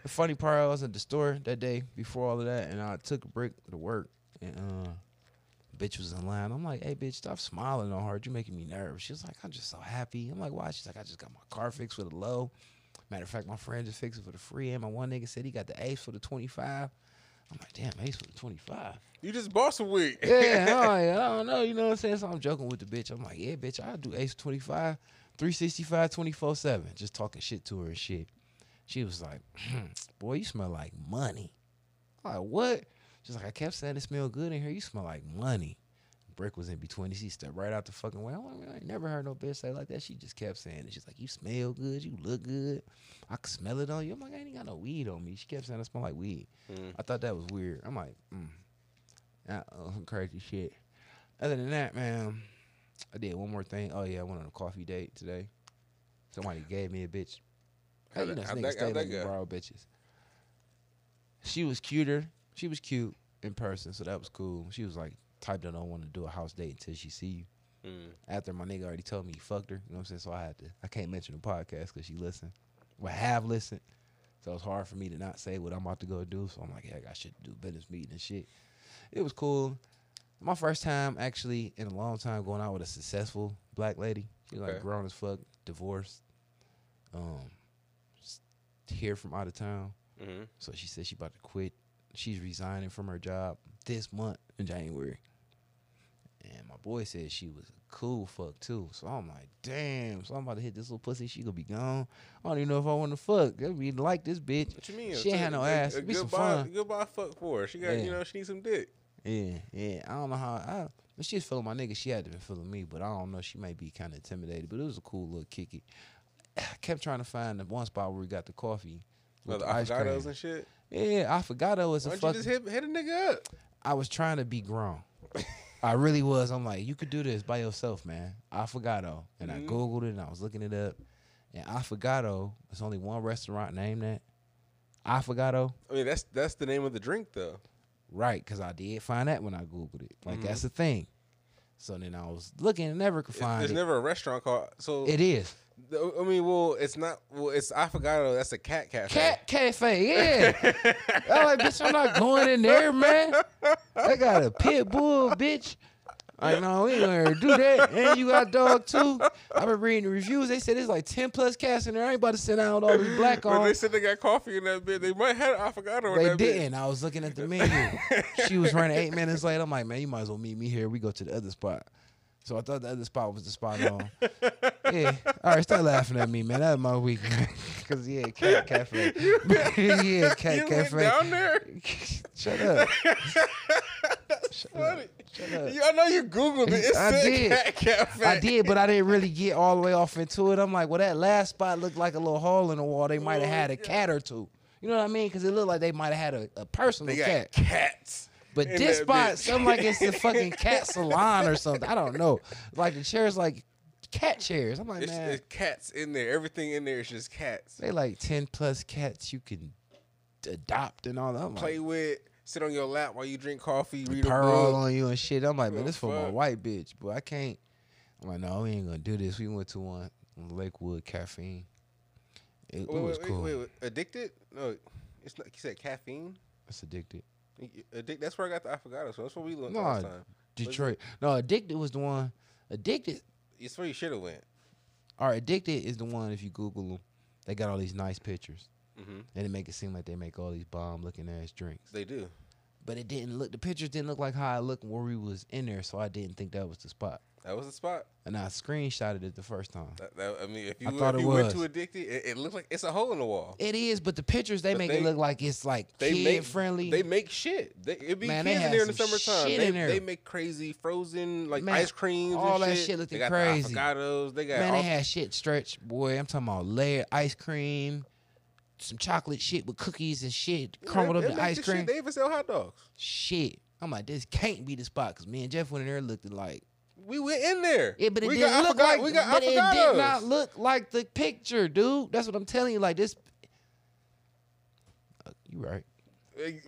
The funny part, I was at the store that day before all of that, and I took a break to work, and uh, bitch was in line. I'm like, hey, bitch, stop smiling on her. You're making me nervous. She was like, I'm just so happy. I'm like, why? She's like, I just got my car fixed with a low. Matter of fact, my friend just fixed it for the free, and my one nigga said he got the ace for the 25. I'm like, damn, ace for the 25. You just bought some weed. Yeah, I'm like, I don't know. You know what I'm saying? So I'm joking with the bitch. I'm like, yeah, bitch, I'll do ace 25, 365, 24 7. Just talking shit to her and shit. She was like, boy, you smell like money. I'm like, what? She's like, I kept saying it smell good in here. You smell like money. Brick was in between. She stepped right out the fucking way. I'm like, I ain't never heard no bitch say like that. She just kept saying it. She's like, you smell good. You look good. I can smell it on you. I'm like, I ain't got no weed on me. She kept saying I smell like weed. Mm. I thought that was weird. I'm like, mm. Uh, some crazy shit. Other than that, man, I did one more thing. Oh yeah, I went on a coffee date today. Somebody gave me a bitch. How'd you know, that- how'd niggas that- stay how'd let that me go? borrow bitches. She was cuter. She was cute in person, so that was cool. She was like type that don't want to do a house date until she see you. Mm. After my nigga already told me he fucked her, you know what I'm saying? So I had to. I can't mention the podcast because she listened. Well, have listened. So it's hard for me to not say what I'm about to go do. So I'm like, yeah, I got shit to do, business meeting and shit. It was cool. My first time actually in a long time going out with a successful black lady. She Okay. like grown as fuck, divorced, um, here from out of town. hmm So she said she about to quit. She's resigning from her job this month in January. And my boy said she was a cool fuck too. So I'm like, damn. So I'm about to hit this little pussy. She gonna be gone. I don't even know if I want to fuck. I mean, like this bitch. What you mean? She ain't had no A- ass. A, be some goodbye, fun. goodbye fuck for her. She got, Yeah. you know, she needs some dick. Yeah, yeah. I don't know how. I, she was feeling my nigga, she had to been feeling me, but I don't know. She might be kind of intimidated, but it was a cool little kicky. I kept trying to find the one spot where we got the coffee. With the the avocados cream. and shit. Yeah, I forgot it was a Why don't fuck. you just hit, hit a nigga up? I was trying to be grown. I really was. I'm like, you could do this by yourself, man. Affogato. And Mhm. I Googled it and I was looking it up. And Affogato, there's only one restaurant named that. Affogato. I mean, that's that's the name of the drink, though. Right, because I did find that when I Googled it. Like, Mhm. that's the thing. So then I was looking and never could find There's it. never a restaurant called so. it is. I mean, well, it's not. Well, it's Affogato. That's a cat cafe. Cat Cafe, yeah. I'm like, bitch, I'm not going in there, man. I got a pit bull, bitch. I know we ain't gonna do that. And you got dog too. I've been reading the reviews. They said it's like ten plus cats in there. I ain't about to sit down with all these black on. they said they got coffee in that bit. They might have Affogato They that bit. didn't. I was looking at the menu. she was running eight minutes late. I'm like, man, you might as well meet me here. We go to the other spot. So I thought the other spot was the spot on. yeah. All right, start laughing at me, man. That was my week. Cause yeah, cat cafe. yeah, cat you cafe. went down there. Shut up. That's funny. Shut up. You- I know you googled it. It I said did. cat cafe. I did, but I didn't really get all the way off into it. I'm like, well, that last spot looked like a little hole in the wall. They might have Oh, had a cat or two. You know what I mean? Because it looked like they might have had a, a personal They got cat. cats. But this spot, something like it's the fucking cat salon or something. I don't know. Like the chairs, like cat chairs. I'm like, It's, man, it's cats in there. Everything in there is just cats. they like ten plus cats you can adopt and all that. I'm Play like, with, sit on your lap while you drink coffee, read a book. on you and shit. I'm like, man, this for my white bitch, but I can't. I'm like, no, we ain't gonna do this. We went to one Lakewood Caffeine. It, it was wait, cool. wait, wait, wait. Addicted? No, it's not. You said caffeine. It's addicted. Addic- That's where I got the affogato. So that's what we learned No, last time. Detroit. No, addicted was the one. Addicted. It's where you should have went. Or addicted is the one. If you Google them, they got all these nice pictures, hmm and it make it seem like they make all these bomb looking ass drinks. They do. But it didn't look. The pictures didn't look like how I looked where we was in there, so I didn't think that was the spot. That was the spot. And I screenshotted it the first time. That, that, I mean, if you, I thought if it you went was. to addicted, it, it looked like it's a hole in the wall. It is, but the pictures they But make they- it look like it's like They kid make friendly. They make shit. They, it be Man, they kids in there in the summertime. They, in there. they make crazy frozen like Man, ice creams. all and that shit. shit looking they got crazy. The avocados. They got Man, all, they had shit stretched, boy. I'm talking about layered ice cream, some chocolate shit with cookies and shit, crumbled they- up the ice cream. Shit. They even sell hot dogs. shit. I'm like, this can't be the spot because me and Jeff went in there and looked at like, We went in there. yeah, but it we didn't got look affogato- like, we got but it did not look like the picture, dude. That's what I'm telling you. Like this, Uh, you right.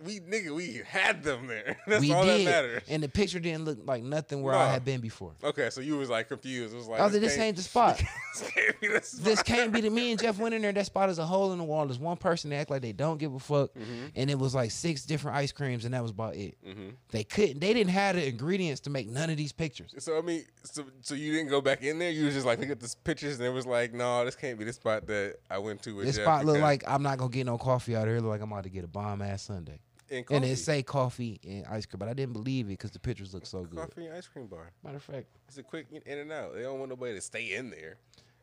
We nigga, we had them there. That's we all did, that matters. and the picture didn't look like nothing where I had been before. Okay, so you was like confused. It was like I was like, this ain't the spot. this can't be the spot. this can't be the me and Jeff went in there. That spot is a hole in the wall. There's one person that act like they don't give a fuck, Mhm. and it was like six different ice creams, and that was about it. Mhm. They couldn't. They didn't have the ingredients to make none of these pictures. So I mean, so so you didn't go back in there. You was just like look at the pictures, and it was like, no, this can't be the spot that I went to. With This Jeff spot looked like I'm not gonna get no coffee out here. Look like I'm about to get a bomb ass Sunday. and, And it say coffee and ice cream, but I didn't believe it because the pictures look so good. coffee and ice cream bar. Matter of fact, It's a quick in and out. They don't want nobody to stay in there.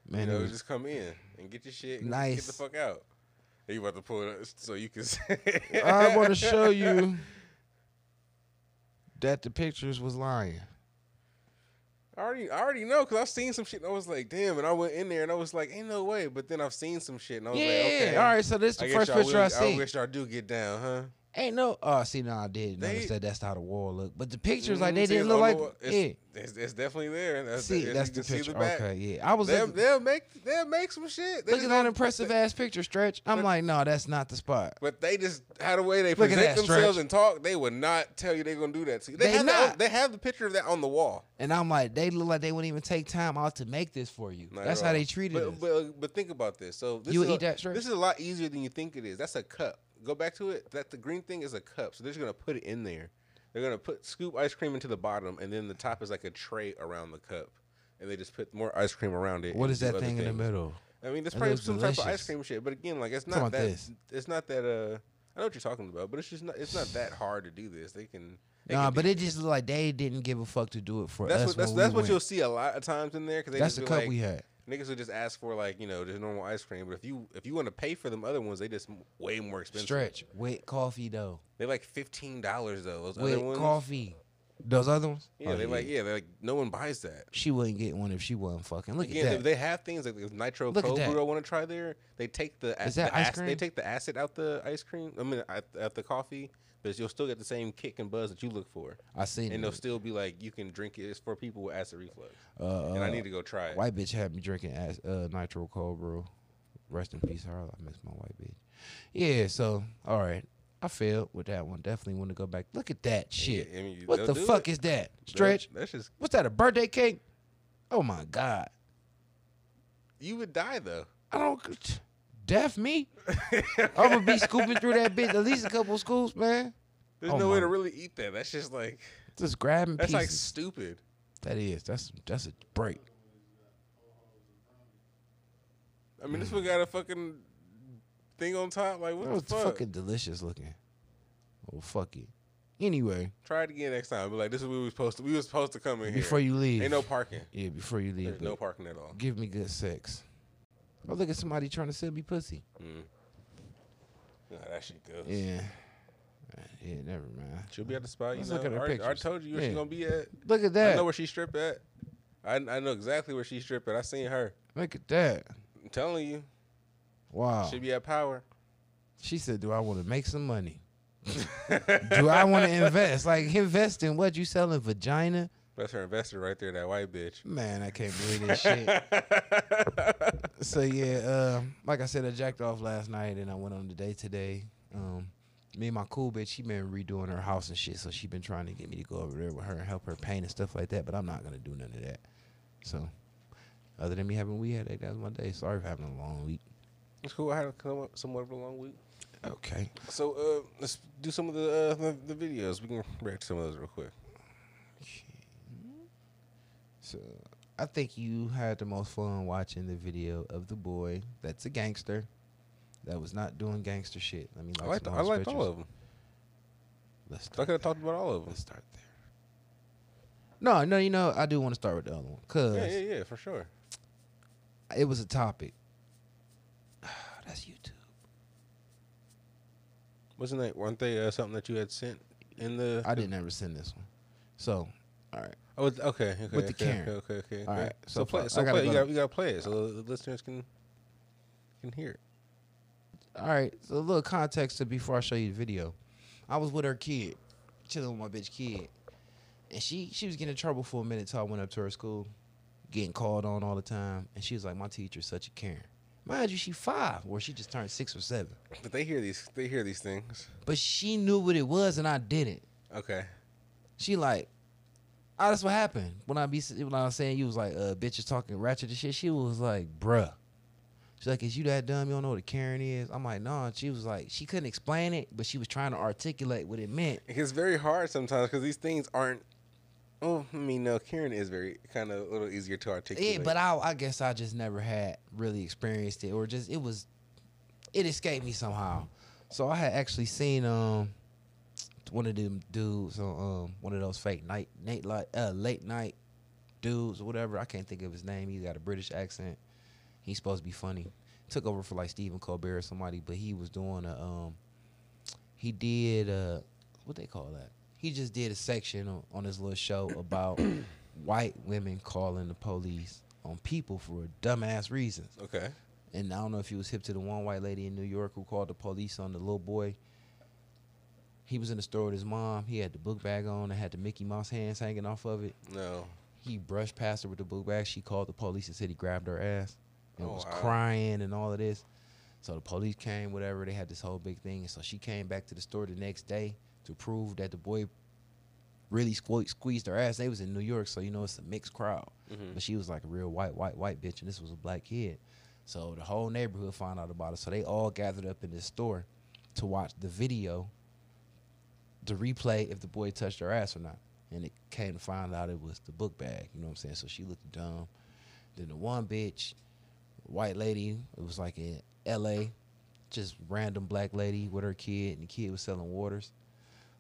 man, you know, just come in and get your shit. And Nice. Get the fuck out. And you about to pull it up so you can. I want to show you that the pictures was lying. I already, I already know because I've seen some shit. and I was like, damn. And I went in there and I was like, ain't no way. But then I've seen some shit and I was Yeah, like, okay. all right. So this is the I first picture will- I see. I wish y'all do get down, huh? Ain't no. Oh, see, no, I did They- notice that. That's how the wall looked. But the pictures, like Mhm, they see, didn't look like. the wall. yeah. It's, it's, it's definitely there. That's See, the, that's the picture. back. okay, yeah. I was They'll, they'll make they'll make some shit. They look at that impressive ass picture stretch. I'm but- like, no, that's not the spot. But they just had a way they Look present that, themselves Stretch. and talk. They would not tell you they're gonna do that to you. They, They have not. they have the picture of that on the wall. And I'm like, they look like they wouldn't even take time out to make this for you. Not that's how they treated but. But, but think about this. So this You would a, eat that, Stretch? This is a lot easier than you think it is. That's a cup. Go back to it. That the green thing is a cup. So they're just gonna put it in there. They're gonna put scoop ice cream into the bottom, and then the top is like a tray around the cup, and they just put more ice cream around it. what is that thing in the middle? I mean, that's probably some type of ice cream shit. But again, like it's not that. this. It's not that. Uh, I know what you're talking about, but it's just not. It's not that hard to do this. They can. They Nah, can but it just looked like they didn't give a fuck to do it for That's us. what that's, when we that's what went. you'll see a lot of times in there because they That's just the cup like, we had. Niggas would just ask for like you know just normal ice cream. But if you if you want to pay for them other ones, they just way more expensive. Stretch with coffee though. They like fifteen dollars though. Those With other ones, coffee. Those other ones? Yeah, Oh, they like yeah, they like no one buys that. She wouldn't get one if she wasn't fucking. Look Again, at that. they have things like nitro Look cold brew. I want to try there. They take the, Is the that ice ac- They take the acid out the ice cream. I mean, at the coffee, but you'll still get the same kick and buzz that you look for, I seen and it. they'll still be like you can drink it. It's for people with acid reflux, Uh, and I uh, need to go try it. White bitch had me drinking as, uh, nitro cold brew. Rest in peace, her. I miss my white bitch. Yeah, so all right, I failed with that one. Definitely want to go back. Look at that shit. Yeah, I mean, what the fuck it. is that? Stretch. That's just What's that? A birthday cake? Oh my god. you would die though. I don't. Deaf me. I'm gonna be scooping through that bitch at least a couple scoops, man. There's Oh no way to really eat that. That's just like Just grabbing that's like stupid. that is. That's that's a break. I mean, this one got a fucking thing on top. Like what That the fuck? fucking delicious looking. Oh fuck it. Anyway, Try it again next time. But like, this is what we was supposed to. We was supposed to come in here. before here. you leave. Ain't no parking. Yeah, before you leave. There's no parking at all. Give me good sex. Oh, look at somebody trying to sell me pussy. Mm. Nah, that shit goes. Yeah. Yeah, never mind. She'll be at the spot. You Let's know, look at her I, I told you where Yeah. she gonna be at. Look at that. I know where she strip at. I, I know exactly where she strip at. I seen her. Look at that. I'm telling you, Wow. she be at Power. She said, "Do I want to make some money? Do I want to invest? Like invest in what you selling vagina? That's her investor right there. That white bitch. Man, I can't believe this shit." so yeah, uh, like I said, I jacked off last night and I went on the date today. Um, me and my cool bitch, she been redoing her house and shit, so she been trying to get me to go over there with her and help her paint and stuff like that. But I'm not gonna do none of that. So, other than me having we had that was my day. Sorry for having a long week. It's cool. I had a come up somewhat of a long week. Okay. So uh, let's do some of the, uh, the the videos. We can react to some of those real quick. So I think you had the most fun watching the video of the boy that's a gangster that was not doing gangster shit. I like liked I liked all of them. Let's I could have talked about all of them. Let's start there. No, no, you know I do want to start with the other one because Yeah, yeah, yeah, for sure. it was a topic. that's YouTube. Wasn't that weren't they uh, something that you had sent in the? I didn't ever send this one. So, all right. Oh, okay, okay, With the okay, Karen. Okay, okay, okay. All right, So, so play. So play. You go. got you got to play it so the listeners can can hear it. All right, so a little context to before I show you the video. I was with her kid, chilling with my bitch kid, and she she was getting in trouble for a minute. So I went up to her school, getting called on all the time, and she was like, "My teacher's such a Karen." Mind you, she five, or she just turned six or seven, But they hear these. They hear these things. but she knew what it was, and I didn't. Okay. She like, oh, that's what happened when I be when I was saying you was like, uh, bitches talking ratchet and shit. She was like, bruh. She's like, is you that dumb? You don't know what a Karen is? I'm like, no. And she was like, she couldn't explain it, but she was trying to articulate what it meant. It's very hard sometimes because these things aren't. Oh, I mean, no. Karen is very kind of a little easier to articulate. Yeah, but I, I guess I just never had really experienced it, or just it was, it escaped me somehow. So I had actually seen um one of them dudes on um one of those fake night Nate like uh late night dudes or whatever. I can't think of his name. He's got a British accent. He's supposed to be funny. Took over for like Stephen Colbert or somebody, but he was doing a um he did uh what they call that? He just did a section on, on his little show about white women calling the police on people for dumbass reasons. okay. And I don't know if he was hip to the one white lady in New York who called the police on the little boy. He was in the store with his mom. He had the book bag on and had the Mickey Mouse hands hanging off of it. No. He brushed past her with the book bag. She called the police and said he grabbed her ass and Oh, was wow. crying and all of this. So the police came, whatever. They had this whole big thing. And so she came back to the store the next day to prove that the boy really sque- squeezed her ass. They was in New York, so you know it's a mixed crowd. Mhm. But she was like a real white, white, white bitch, and this was a black kid. So the whole neighborhood found out about it. So they all gathered up in this store to watch the video, to replay if the boy touched her ass or not. And it came to find out it was the book bag. You know what I'm saying? So she looked dumb. Then the one bitch, white lady, it was like in L.A., just random black lady with her kid, and the kid was selling waters.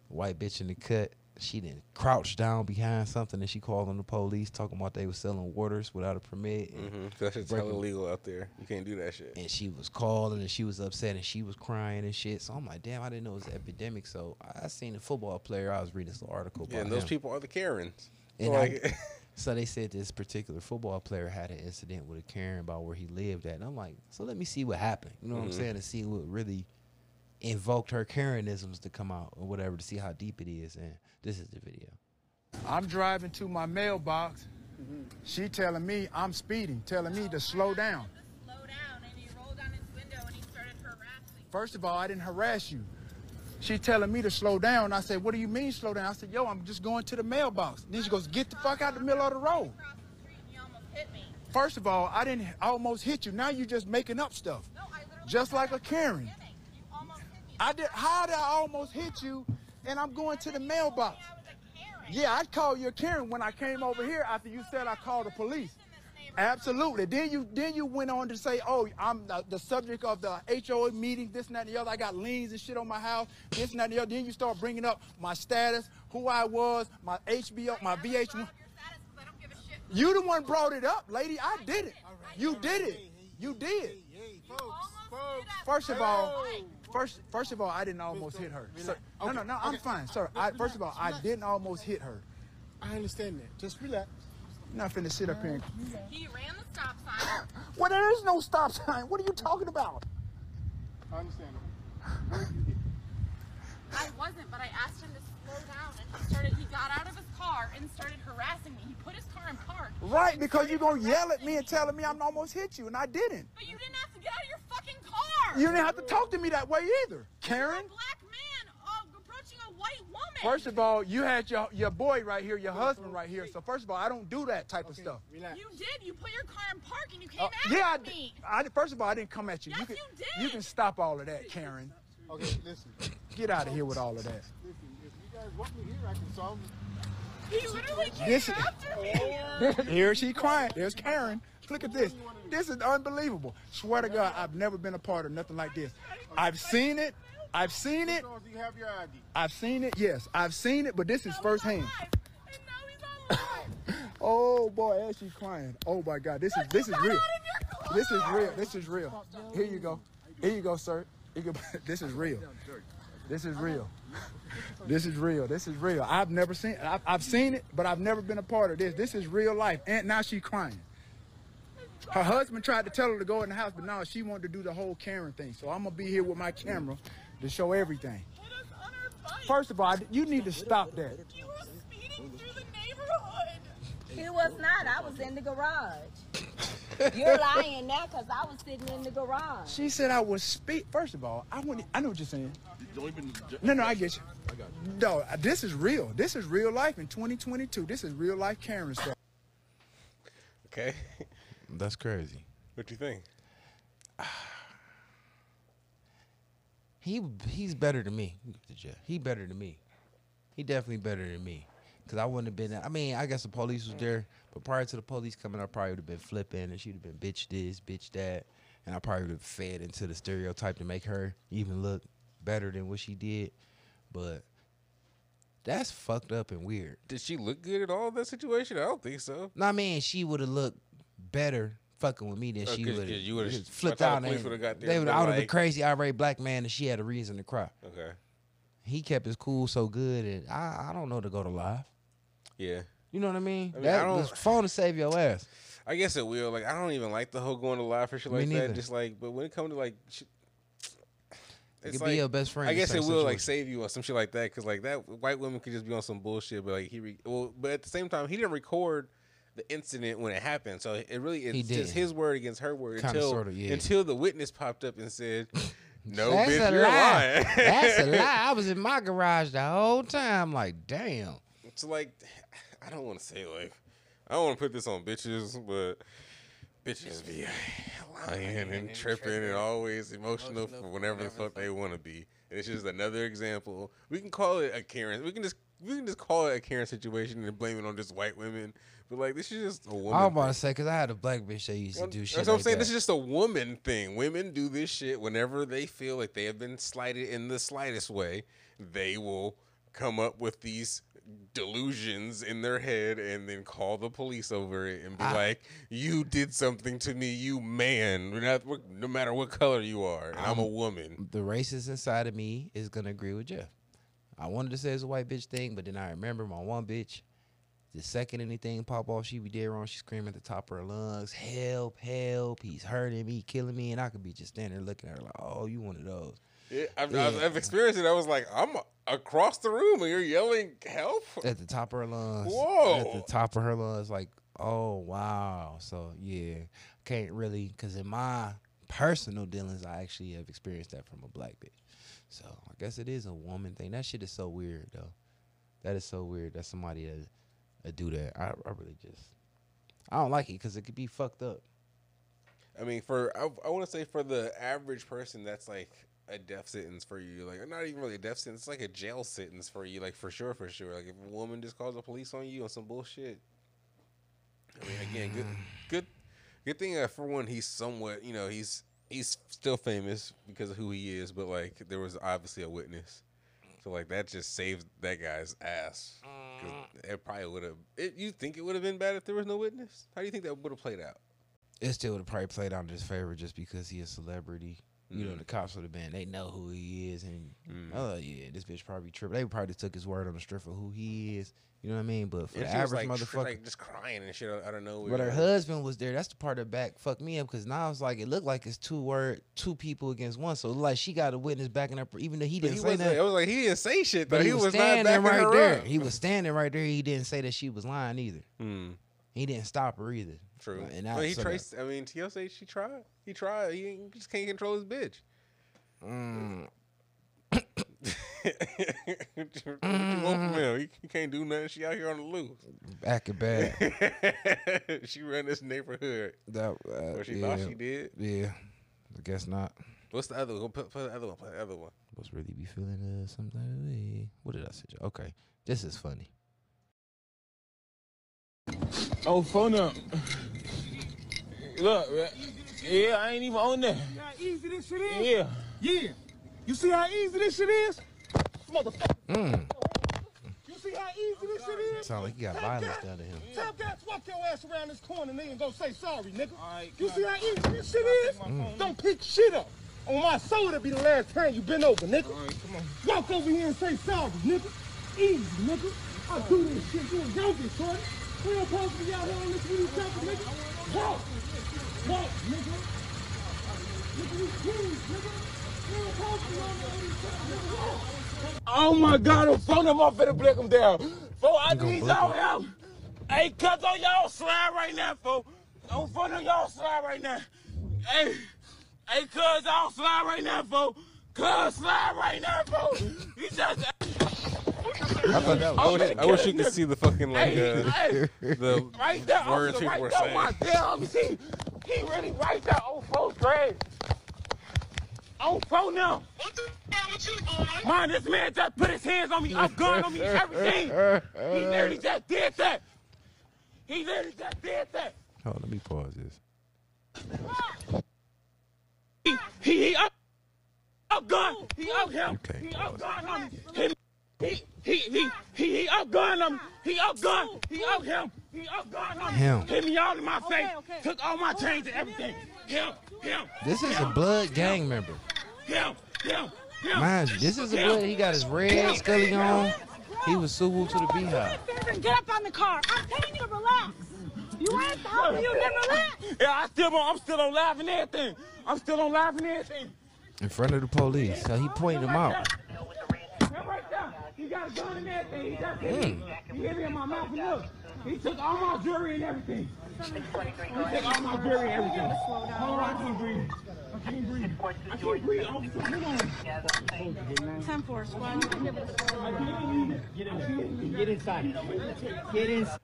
White bitch in the cut. She didn't crouch down behind something and she called on the police talking about they were selling waters without a permit. And, Mm-hmm. That shit's Breaking- illegal out there. You can't do that shit. and she was calling and she was upset and she was crying and shit. So I'm like, damn, I didn't know it was an epidemic. So I seen a football player. I was reading this little article about Yeah, and those him. people are the Karens. And So, I- like, So they said this particular football player had an incident with a Karen about where he lived at. And I'm like, so let me see what happened. You know what I'm Mhm. saying? To see what really invoked her Karenisms to come out or whatever to see how deep it is. And this is the video. I'm driving to my mailbox. She telling me I'm speeding, telling me to slow down. Slow down, and he rolled down his window and he started harassing. First of all, I didn't harass you. She telling me to slow down. I said, what do you mean slow down? I said, yo, I'm just going to the mailbox. Then she goes, get the fuck out of the middle of the road. The street, and he almost hit me. First of all, I didn't I almost hit you. Now you're just making up stuff. No, I. Just like a Karen. You hit me. I did how did I almost hit you and I'm going to the mailbox? I was a Karen. Yeah, I'd call you Karen when I came over here after you said I called the police. In this neighborhood. Absolutely. Then you then you went on to say, "Oh, I'm the, the subject of the HOA meeting, this and that and the other. I got liens and shit on my house, this and that and the other." Then you start bringing up my status, who I was, my HBO, my I VH1. brought up your I don't give a shit. You the one brought it up, lady. I did it. You did it. You did. Almost did First of all, my life. First first of all, I didn't almost hit her. Sir, no, no, no. I'm fine, sir. I, first of all, I didn't almost hit her. I understand that. Just relax. I'm not finna sit up here. And, He ran the stop sign. well, there is no stop sign. What are you talking about? I understand that. Where did you hit? I wasn't, but I asked him to slow down, and he started. He got out of his car and started harassing me. He put his car in park. Right, because you're gonna yell at me and telling me I'm almost hit you, and I didn't. But you didn't have to get out of your fucking car. You didn't have to talk to me that way either, You're Karen. a black man uh, approaching a white woman. First of all, you had your your boy right here, your husband right here. So first of all, I don't do that type of stuff. Relax. You did. You put your car in park and you came Uh, at yeah, I, me. di- I di- first of all, I didn't come at you. Yes, you, can, you did. you can stop all of that, Karen. Okay, listen. Get out of here with all of that. Listen, if you guys want me here, I can solve it. He literally came This- after me. Here she crying. There's Karen. Look at this. This is unbelievable. Swear to God, I've never been a part of nothing like this. I've seen it. I've seen it. So if you have your ID. I've seen it. Yes, I've seen it, but this is firsthand. Alive. And now he's alive. Oh boy, as she's crying. Oh my God, this is this is real. out of your car. This is real. This is real. Here you go. Here you go, sir. You go- This is real. This is real. This is real. This is real. I've never seen. I've, I've seen it, but I've never been a part of this. This is real life. And now she's crying. Her husband tried to tell her to go in the house, but now she wanted to do the whole Karen thing. So I'm gonna be here with my camera to show everything. Hit us on our bike. First of all, you need to stop that. You were speeding through the neighborhood. He was not. I was in the garage. You're lying now because I was sitting in the garage. She said I was speak. First of all, I want. I know what you're saying. No, no, I get you. No, uh, this is real. This is real life in 2022. This is real life Karen stuff. okay. That's crazy. what you think? He he's better than me. He better than me. He definitely better than me. Cause I wouldn't have been. There. I mean, I guess the police was there, but prior to the police coming, I probably would have been flipping, and she'd have been bitch this, bitch that, and I probably would have fed into the stereotype to make her even look better than what she did. But that's fucked up and weird. Did she look good at all in that situation? I don't think so. No, I mean she would have looked better fucking with me than Oh, she would 'cause you would've- flipped out. the and got there, they would. would have been like- crazy irate black man, and she had a reason to cry. Okay. He kept his cool so good, and I, I don't know to go to live. Yeah. You know what I mean? I mean, that I don't- this phone to save your ass. I guess it will. Like I don't even like the whole going to live for shit Me like neither. that. Just like, but when it comes to like, shit, It it's could like, be your best friend. I guess it certain will like save you or some shit like that. Cause like that white women could just be on some bullshit. But like he, re- well, but at the same time, he didn't record the incident when it happened. So it really He it's just his word against her word Kinda, until sorta, yeah. until the witness popped up and said, "No, That's bitch, a you're lie. lying." That's a lie. I was in my garage the whole time. Like, damn. It's like I don't want to say like I don't want to put this on bitches, but bitches be lying and tripping and always emotional for whenever the fuck they want to be. And it's just another example. We can call it a Karen. We can just we can just call it a Karen situation and blame it on just white women. But like this is just a woman. I was about thing. to say because I had a black bitch that used to do shit. That's what I'm like saying. that. This is just a woman thing. Women do this shit whenever they feel like they have been slighted in the slightest way. They will come up with these delusions in their head and then call the police over it and be I- like, "You did something to me, you man. No matter what color you are, and I'm a um, woman." the racist inside of me is gonna agree with Jeff. I wanted to say it's a white bitch thing, but then I remember my one bitch. The second anything pop off, she be dead wrong. She screaming at the top of her lungs, "Help! Help! He's hurting me, killing me!" And I could be just standing there looking at her like, "Oh, you one of those." Yeah, I've, Yeah. I've, I've experienced it. I was like, I'm across the room and you're yelling help. At the top of her lungs. Whoa! At the top of her lungs, like, oh wow. So yeah, can't really, cause in my personal dealings, I actually have experienced that from a black bitch. So I guess it is a woman thing. That shit is so weird though. That is so weird that somebody that, that do that. I, I really just, I don't like it because it could be fucked up. I mean, for I, I want to say for the average person, that's like a death sentence for you. Like, not even really a death sentence. It's like a jail sentence for you. Like for sure, for sure. Like if a woman just calls the police on you on some bullshit. I mean, again, good, good, good thing. For one, he's somewhat. You know, he's he's still famous because of who he is. But like, there was obviously a witness. So like that just saved that guy's ass. It probably would have. You think it would have been bad if there was no witness? How do you think that would have played out? It still would have probably played out in his favor just because he a celebrity. You know, Mm. the cops would have been, they know who he is. And, Mm. oh, yeah, this bitch probably tripped. They probably took his word on the strip of who he is. You know what I mean? But for the average like, motherfucker. like just crying and shit I don't know. but her husband was there. That's the part that back fucked me up because now it's like it looked like it's two word, two people against one. So like she got a witness backing up, even though he didn't he say that. It was like he didn't say shit though. But he, was, not standing backing right her there. up. He was standing right there. He didn't say that she was lying either. Hmm. He didn't stop her either. True. And I, he so that- traced. I mean, Tio say she tried. He tried. He just can't control his bitch. Mm, what you want from him? He, can't do nothing. She out here on the loose. back and bad. she ran this neighborhood. That, uh, Or she yeah, thought she did. Yeah, I guess not. What's the other one? Put, put the other one. Put the other one. Must really be feeling uh, some type. What did I say? Okay, this is funny. Oh, phone up. Look, man. yeah, I ain't even on there. how easy this shit is? Yeah. Yeah. You see how easy this shit is? Motherfucker. Mm. You see how easy this shit is? Sound like you got violence down to him. Tell cats walk your ass around this corner, nigga, and go say sorry, nigga. Alright, You see how easy this shit is? Don't pick shit up. On my soul, that'll be the last time you been over, nigga. Alright, come on. Walk over here and say sorry, nigga. Easy, nigga. I do this shit. You a junkie, shorty. We don't supposed to be out here on this with each other, nigga. Walk. Walk, nigga. Nigga, we cool, nigga. We don't supposed to be out here on each other, nigga. Walk. Oh my God, I'm phone them off finna blick them down. Fo, I gonna need blick y'all 'em? help. Hey, cuz on y'all slide right now, fo. On phone on y'all slide right now. Hey, hey, cuz y'all slide right now, fo. Cuz slide right now, fo. He just. I thought I wish, I wish you could see the fucking like Hey, uh, hey, the right there, words officer, people right were there, saying. my damn, let see. He really right there on phone grade. On phone now. What the hell with you, boy? Man, this man just put his hands on me, a gun on me, everything. He literally just did that. He literally just did that. Hold on, let me pause this. He, he, he up, up gun. He up him. Okay, He pause. up gun on me. He, he, he, he, he, he up gun on me. He up gun. He up him. He up gun on me. Him. Hit me all in my face. Took all my chains and everything. Him, him. This is a blood gang member. Him, him, him. Mind you, this is a blood. He got his red scully on. He was Suwu to the beehive. Get up on the car. I'm telling you to relax. You ain't stopping. You never relax. Yeah, I still, I'm still on live and everything. I'm still on live and everything. In front of the police. So he pointed him out. Got a gun and everything. He just hit me. He hit me in my mouth and look. He took all my jewelry and everything. He took all my jewelry and everything. Hold on, I can't breathe. I can't breathe. I can't breathe. Officer, hold on. 10 4 squad. Get inside. Get inside.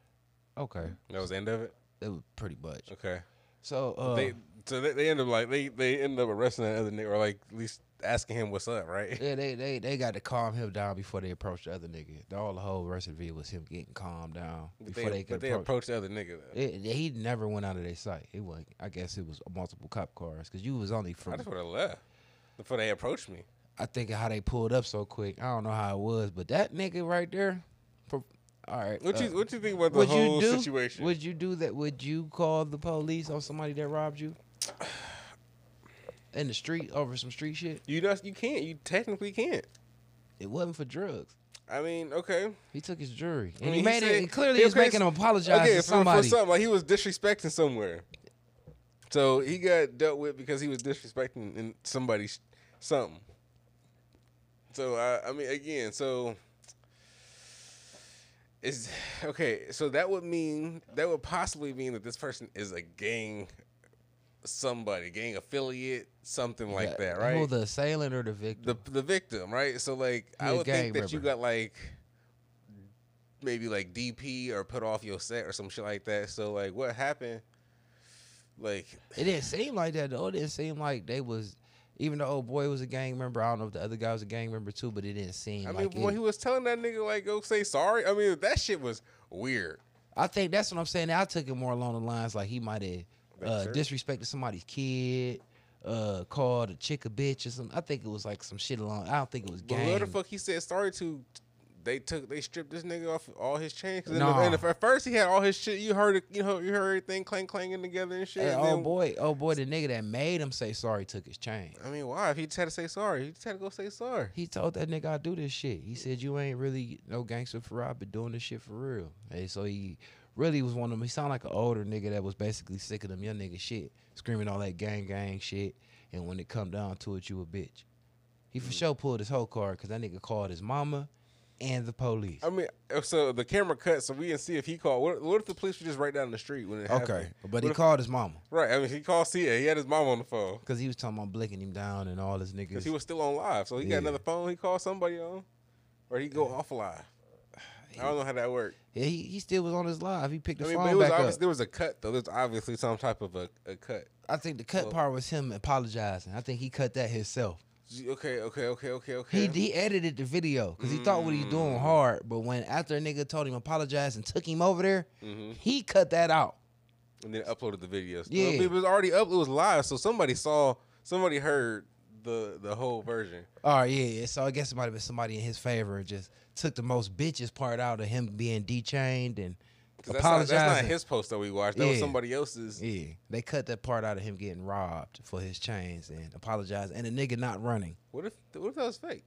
Okay. that was the end of it. It was pretty much. Okay. So uh, They so they, they end up like they they end up arresting that other nigga or like at least asking him what's up, right? yeah, they, they they got to calm him down before they approach the other nigga. The- All the whole rest of the video was him getting calmed down But before they, they, could but they approach. approached the other nigga. Though. It- he never went out of their sight. It was, I guess, it was multiple cop cars because you was only from. I just would have left before they approached me. I think how they pulled up so quick. I don't know how it was, but that nigga right there, All right. What you uh, what you think about the whole you do? situation? Would you do that? Would you call the police on somebody that robbed you in the street over some street shit? you just you can't. You technically can't. It wasn't for drugs. I mean, okay. He took his jury, I and mean, he made said- it. Clearly, he- he's okay, making him apologize okay, to for, somebody. for something like he was disrespecting somewhere. So he got dealt with because he was disrespecting in somebody's something. So I, I mean, again, so is okay. So that would mean that would possibly mean that this person is a gang, somebody, gang affiliate, something like Yeah, that, right? The assailant or the victim? the the victim, right? So like I would think that you got like maybe like DP or put off your set or some shit like that. So like what happened? Like It didn't seem like that though. It didn't seem like they was. Even the old boy was a gang member. I don't know if the other guy was a gang member too, but it didn't seem I mean like when it. he was telling that nigga like go say sorry, I mean that shit was weird. I think that's what I'm saying. I took it more along the lines like he might have uh, disrespected somebody's kid, uh, called a chick a bitch or something. I think it was like some shit along. I don't think it was But gang. who the fuck he said sorry to? They took they stripped this nigga off all his chains. in the- Nah. and if at first he had all his shit, you heard it, you know, you heard everything clang clanging together and shit. Hey, and oh then- boy, oh boy, the nigga that made him say sorry took his chain. I mean, why? If he just had to say sorry, he just had to go say sorry. He told that nigga I do this shit. He said you ain't really no gangster for. I been doing this shit for real. Hey, so he really was one of them. He sounded like an older nigga that was basically sick of them young nigga shit, screaming all that gang gang shit. And when it come down to it, you a bitch. He Mm. for sure pulled his whole card because that nigga called his mama and the police. I mean, uh, so the camera cut, so we didn't see if he called. What, what if the police were just right down the street when it happened? Okay, but What he if- called his mama Right, I mean, he called Cia. He had his mom on the phone because he was talking about blicking him down and all his niggas. because he was still on live. So he Yeah. got another phone. He called somebody on, or he go off live. I don't know how that worked. Yeah, he, he still was on his live. He picked the I mean, but phone it was back obvious up. there was a cut though. There's obviously some type of a, a cut. I think the cut Well- part was him apologizing. I think he cut that himself. Okay, okay, okay, okay, okay. He he edited the video because he thought what he Mm. doing hard, but when after a nigga told him apologize and took him over there, Mhm. he cut that out. and then uploaded the videos. Yeah. It was already up. It was live, so somebody saw, somebody heard the the whole version. Oh yeah, yeah. So I guess it might have been somebody in his favor just took the most bitches part out of him being dechained and That's not, that's not his post that we watched. That was somebody else's. Yeah, they cut that part out of him getting robbed for his chains and apologize and the nigga not running. What if what if that was fake?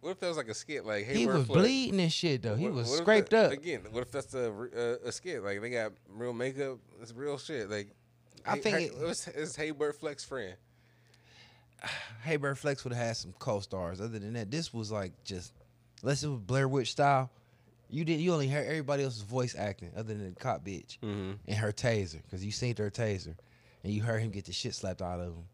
What if that was like a skit? Like hey, he was bleeding and shit though. He What- was what scraped that- up. again. What if that's a, uh, a skit? Like they got real makeup. It's real shit. Like I hey- think hey, it- it was it's Haybert Flex friend. Hey Bird Flex would have had some co-stars. Other than that, this was like just unless it was Blair Witch style. You did you only heard everybody else's voice acting other than the cop bitch Mm-hmm. and her taser because you seen her taser and you heard him get the shit slapped out of him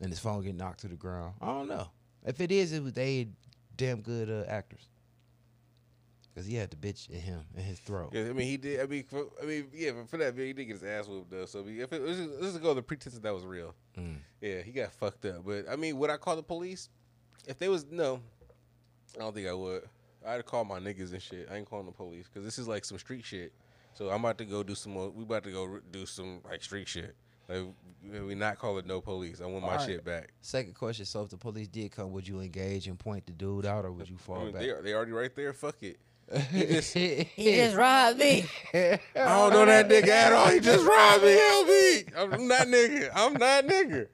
and his phone get knocked to the ground. I don't know if it is. It was they damn good uh, actors because he had the bitch in him in his throat. Yeah, I mean he did. I mean, for, I mean, yeah, but for that video, he did get his ass whooped though. So I mean, if it was, let's just go the pretense that that was real. Mm. Yeah, he got fucked up. But I mean, would I call the police? If they was no, I don't think I would. I'd call my niggas and shit. I ain't calling the police because this is like some street shit. So I'm about to go do some more. We about to go do some like street shit. Like we not call it no police. I want my All right. shit back. Second question: So if the police did come, would you engage and point the dude out, or would you I fall mean, back? they they already right there. Fuck it. He just, he just robbed me. I don't know that nigga at all. He just robbed me. Help me. I'm not nigga. I'm not nigga.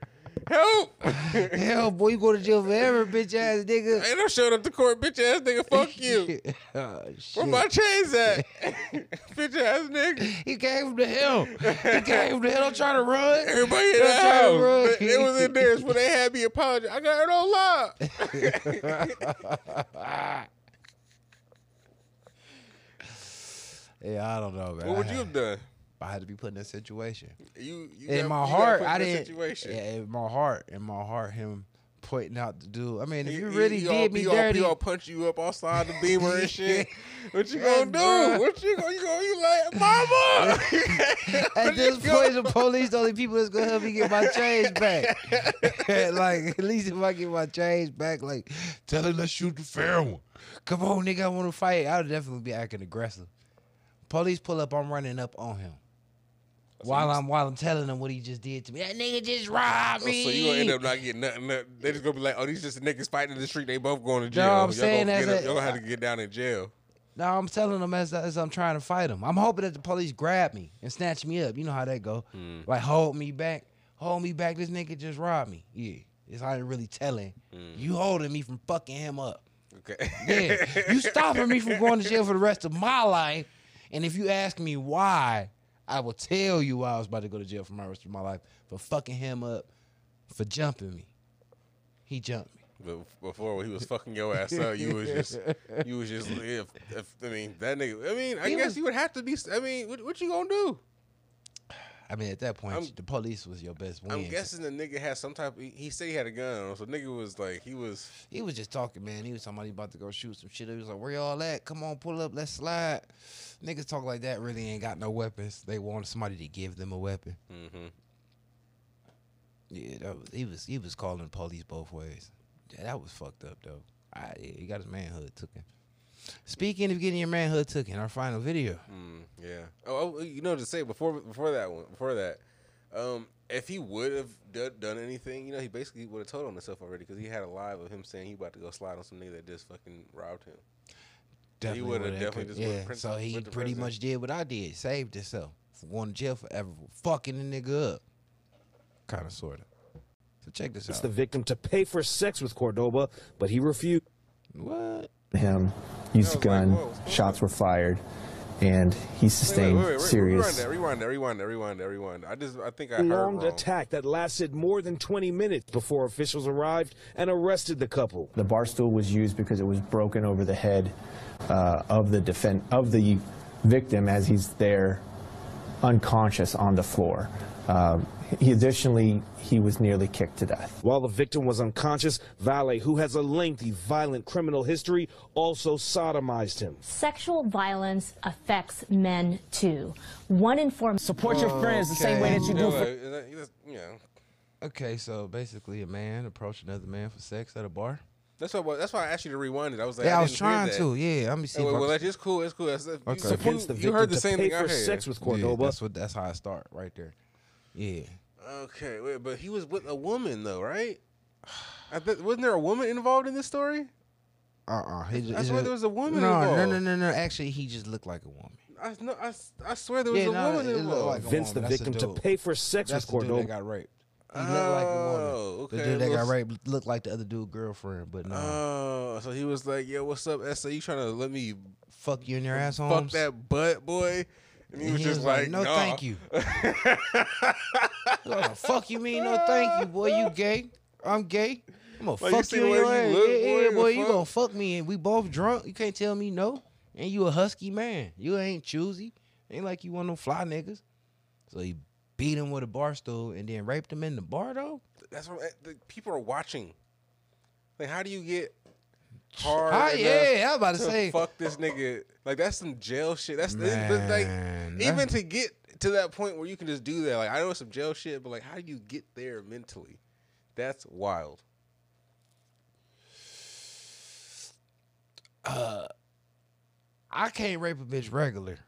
Help. Hell, boy, you go to jail forever, bitch ass nigga. Ain't no showing up to court, bitch ass nigga. Fuck you. oh, Where my chains at? bitch ass nigga. He came to him. He came to him. Don't try to run. Everybody in the try to run. house. They was in there when they had me apologize. I got it on live. Yeah, I don't know, man. what would you have done? I had to be put in that situation. You, you in got- my you heart, I didn't. Situation. Yeah, in my heart, in my heart, him pointing out the dude. I mean, if He- you really he did all, me he all, dirty, he all punch you up outside the beamer and shit. What you gonna do? What you gonna you gonna you like, mama? At this point, the police the only people that's gonna help me get my change back. like at least if I get my change back, like tell him let's shoot the fair one. Come on, nigga, I want to fight. I would definitely be acting aggressive. Police pull up, I'm running up on him. While I'm while I'm telling him what he just did to me. That nigga just robbed Oh, me. so you gonna end up not getting nothing. nothing. They just gonna be like, oh, these just niggas fighting in the street. They both going to jail. No, I'm Y'all saying gonna up- a- y'all gonna have to get down in jail. No, I'm telling them as as I'm trying to fight them. I'm hoping that the police grab me and snatch me up. You know how that go. Hmm. Like hold me back, hold me back. This nigga just robbed me. Yeah, it's how they really telling. You holding me from fucking him up. Okay. Yeah, you stopping me from going to jail for the rest of my life. And if you ask me why, I will tell you why I was about to go to jail for my rest of my life for fucking him up, for jumping me. He jumped me. But before when he was fucking your ass up, you was just, you was just. If, if I mean that nigga, I mean, I He guess was- you would have to be. I mean, what, what you gonna do? I mean, at that point, I'm- the police was your best win. I'm guessing the nigga had some type. Of, he said he had a gun, so nigga was like, he was. He was just talking, man. He was somebody about to go shoot some shit. He was like, "Where y'all at? Come on, pull up, let's slide." Niggas talk like that really ain't got no weapons. They wanted somebody to give them a weapon. Mm-hmm. Yeah, that was, he was he was calling the police both ways. Yeah, that was fucked up though. I, yeah, he got his manhood taken. Speaking of getting your manhood took in our final video. Mm, yeah. Oh, oh, you know to say before before that one before that, um, if he would have done, done anything, you know, he basically would have told on himself already because he had a live of him saying he about to go slide on some nigga that just fucking robbed him. he would have definitely could- just yeah. print- So he went pretty much did what I did, saved himself from going to jail forever, fucking the nigga up. Kind of, sort of. So check this It's out. It's the victim to pay for sex with Cordoba, but he refused. What? him, used a gun, shots were fired, and he sustained Wait, wait, wait, wait, serious. Rewind that, rewind that, rewind that, rewind that, rewind. I just, I think I heard Prolonged wrong. attack that lasted more than 20 minutes before officials arrived and arrested the couple. The bar stool was used because it was broken over the head uh, of the defend of the victim as he's there, unconscious on the floor. Um, he additionally he was nearly kicked to death. While the victim was unconscious, Valet, who has a lengthy violent criminal history, also sodomized him. Sexual violence affects men too. One in four support your friends the same way that you You do for- like, is that- you just- you know, Okay, so basically, a man approached another man for sex at a bar. that's why. That's why I asked you to rewind it. I was like, Yeah, I was trying to. Yeah, let me see Oh, wait, well, can- that's cool. It's cool. That's, you, Okay. you- Convinced the you heard the victim to same pay thing I for heard. sex with Yeah, Cordoba. that's what. That's how I start right there. Yeah. Okay, wait, but he was with a woman though, right? I th- wasn't there a woman involved in this story? Uh uh I swear there was a woman no, involved. No, no, no, no. Actually, he just looked like a woman. I, no, I, I swear there was Yeah, a no, woman involved. like a Convinced the. That's victim to pay for sex That's with the dude that Cordoba. got raped. He looked like a woman. Oh, The dude that got raped looked like the other dude girlfriend, but no. Oh, so he was like, "Yo, what's up, SA? You trying to let me fuck you in your ass, fuck that butt, boy?" And he And was he just was like, "No, "Nah." thank you." What the fuck you mean? No, thank you, boy. You gay? I'm gay. I'm gonna Like, fuck you the in your you ass. look, yeah, boy, yeah, boy. You fuck? gonna fuck me, and we both drunk. You can't tell me no. And you a husky man. You ain't choosy. Ain't like you one of them fly niggas. So he beat him with a bar stool and then raped him in the bar though. That's what eh, the people are watching. Like, how do you get hard? Ah, yeah, I was about to to say. fuck this nigga. Like, that's some jail shit. That's but, like even to get to that point where you can just do that. Like, I know some jail shit, but like, how do you get there mentally? That's wild. Uh, I can't rape a bitch regular.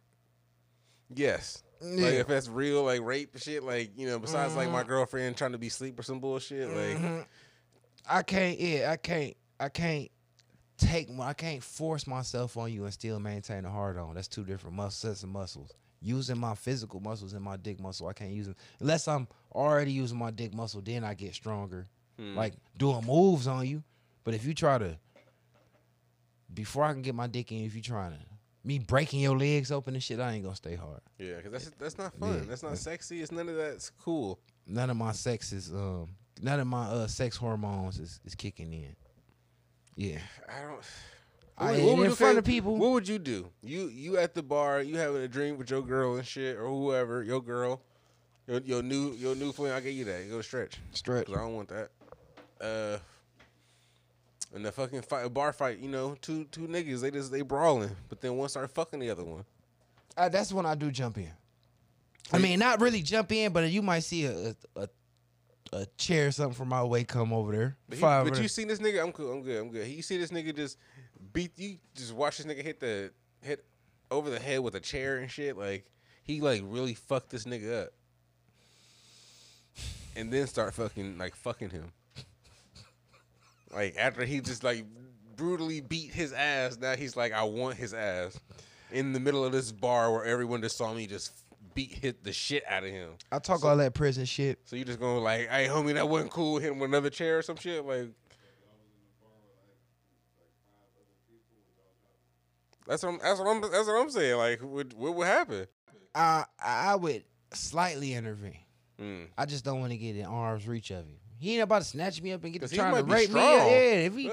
Yes. Like if that's real, like rape shit, like you know, besides like my Mhm. girlfriend trying to be sleep or some bullshit, like Mhm. I can't. Yeah, I can't. I can't take. I can't force myself on you and still maintain a hard on. That's two different muscle sets of muscles. Using my physical muscles and my dick muscle, I can't use them unless I'm already using my dick muscle. Then I get stronger, Hmm. like doing moves on you. But if you try to, before I can get my dick in, if you trying to me breaking your legs open and shit, I ain't gonna stay hard. yeah, because that's that's not fun. Yeah, that's not that's- sexy. It's none of that's cool. None of my sex is um. None of my uh sex hormones is, is kicking in. Yeah. I don't. I ain't would in you front say- of people. What would you do? You you at the bar, you having a drink with your girl and shit, or whoever, your girl, your your new your new friend. I will get you that. You go to stretch. Stretch. I don't want that. Uh. In the fucking fight, a bar fight, you know, two two niggas, they just they brawling, but then one start fucking the other one. Uh, that's when I do jump in. I mean, not really jump in, but you might see a a, a, a chair or something from my way come over there. But, he, but you seen this nigga? I'm cool. I'm good. I'm good. You see this nigga just beat you? Just watch this nigga hit the hit over the head with a chair and shit. Like he like really fucked this nigga up, and then start fucking like fucking him. Like after he just like brutally beat his ass. Now he's like, I want his ass in the middle of this bar where everyone just saw me just beat hit the shit out of him. I talk all that prison shit. So you just gonna like, hey homie, that wasn't cool. Hit him with another chair or some shit. Like that's what I'm, that's what I'm that's what I'm saying. Like what what would happen? I I would slightly intervene. Mm. I just don't want to get in arm's reach of him. He ain't about to snatch me up and get to trying to rape me. Yeah, if he,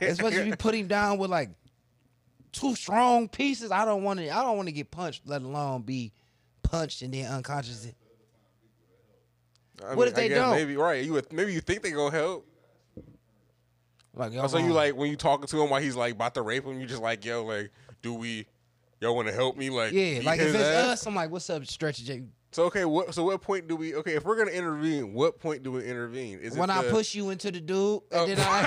as much as you put him down with like two strong pieces, I don't want to. I don't want to get punched, let alone be punched and then unconscious. I What mean, if they don't? Maybe right. You would, maybe you think they gonna help. Like, Oh, so uh-huh. you like when you talking to him while he's like about to rape him, you just like yo like, do we, y'all want to help me like yeah, like if it's ass? us, I'm like, what's up, Stretch J? So okay, what so what point do we okay if we're gonna intervene? What point do we intervene? Is when it I the- push you into the dude, Oh. and then I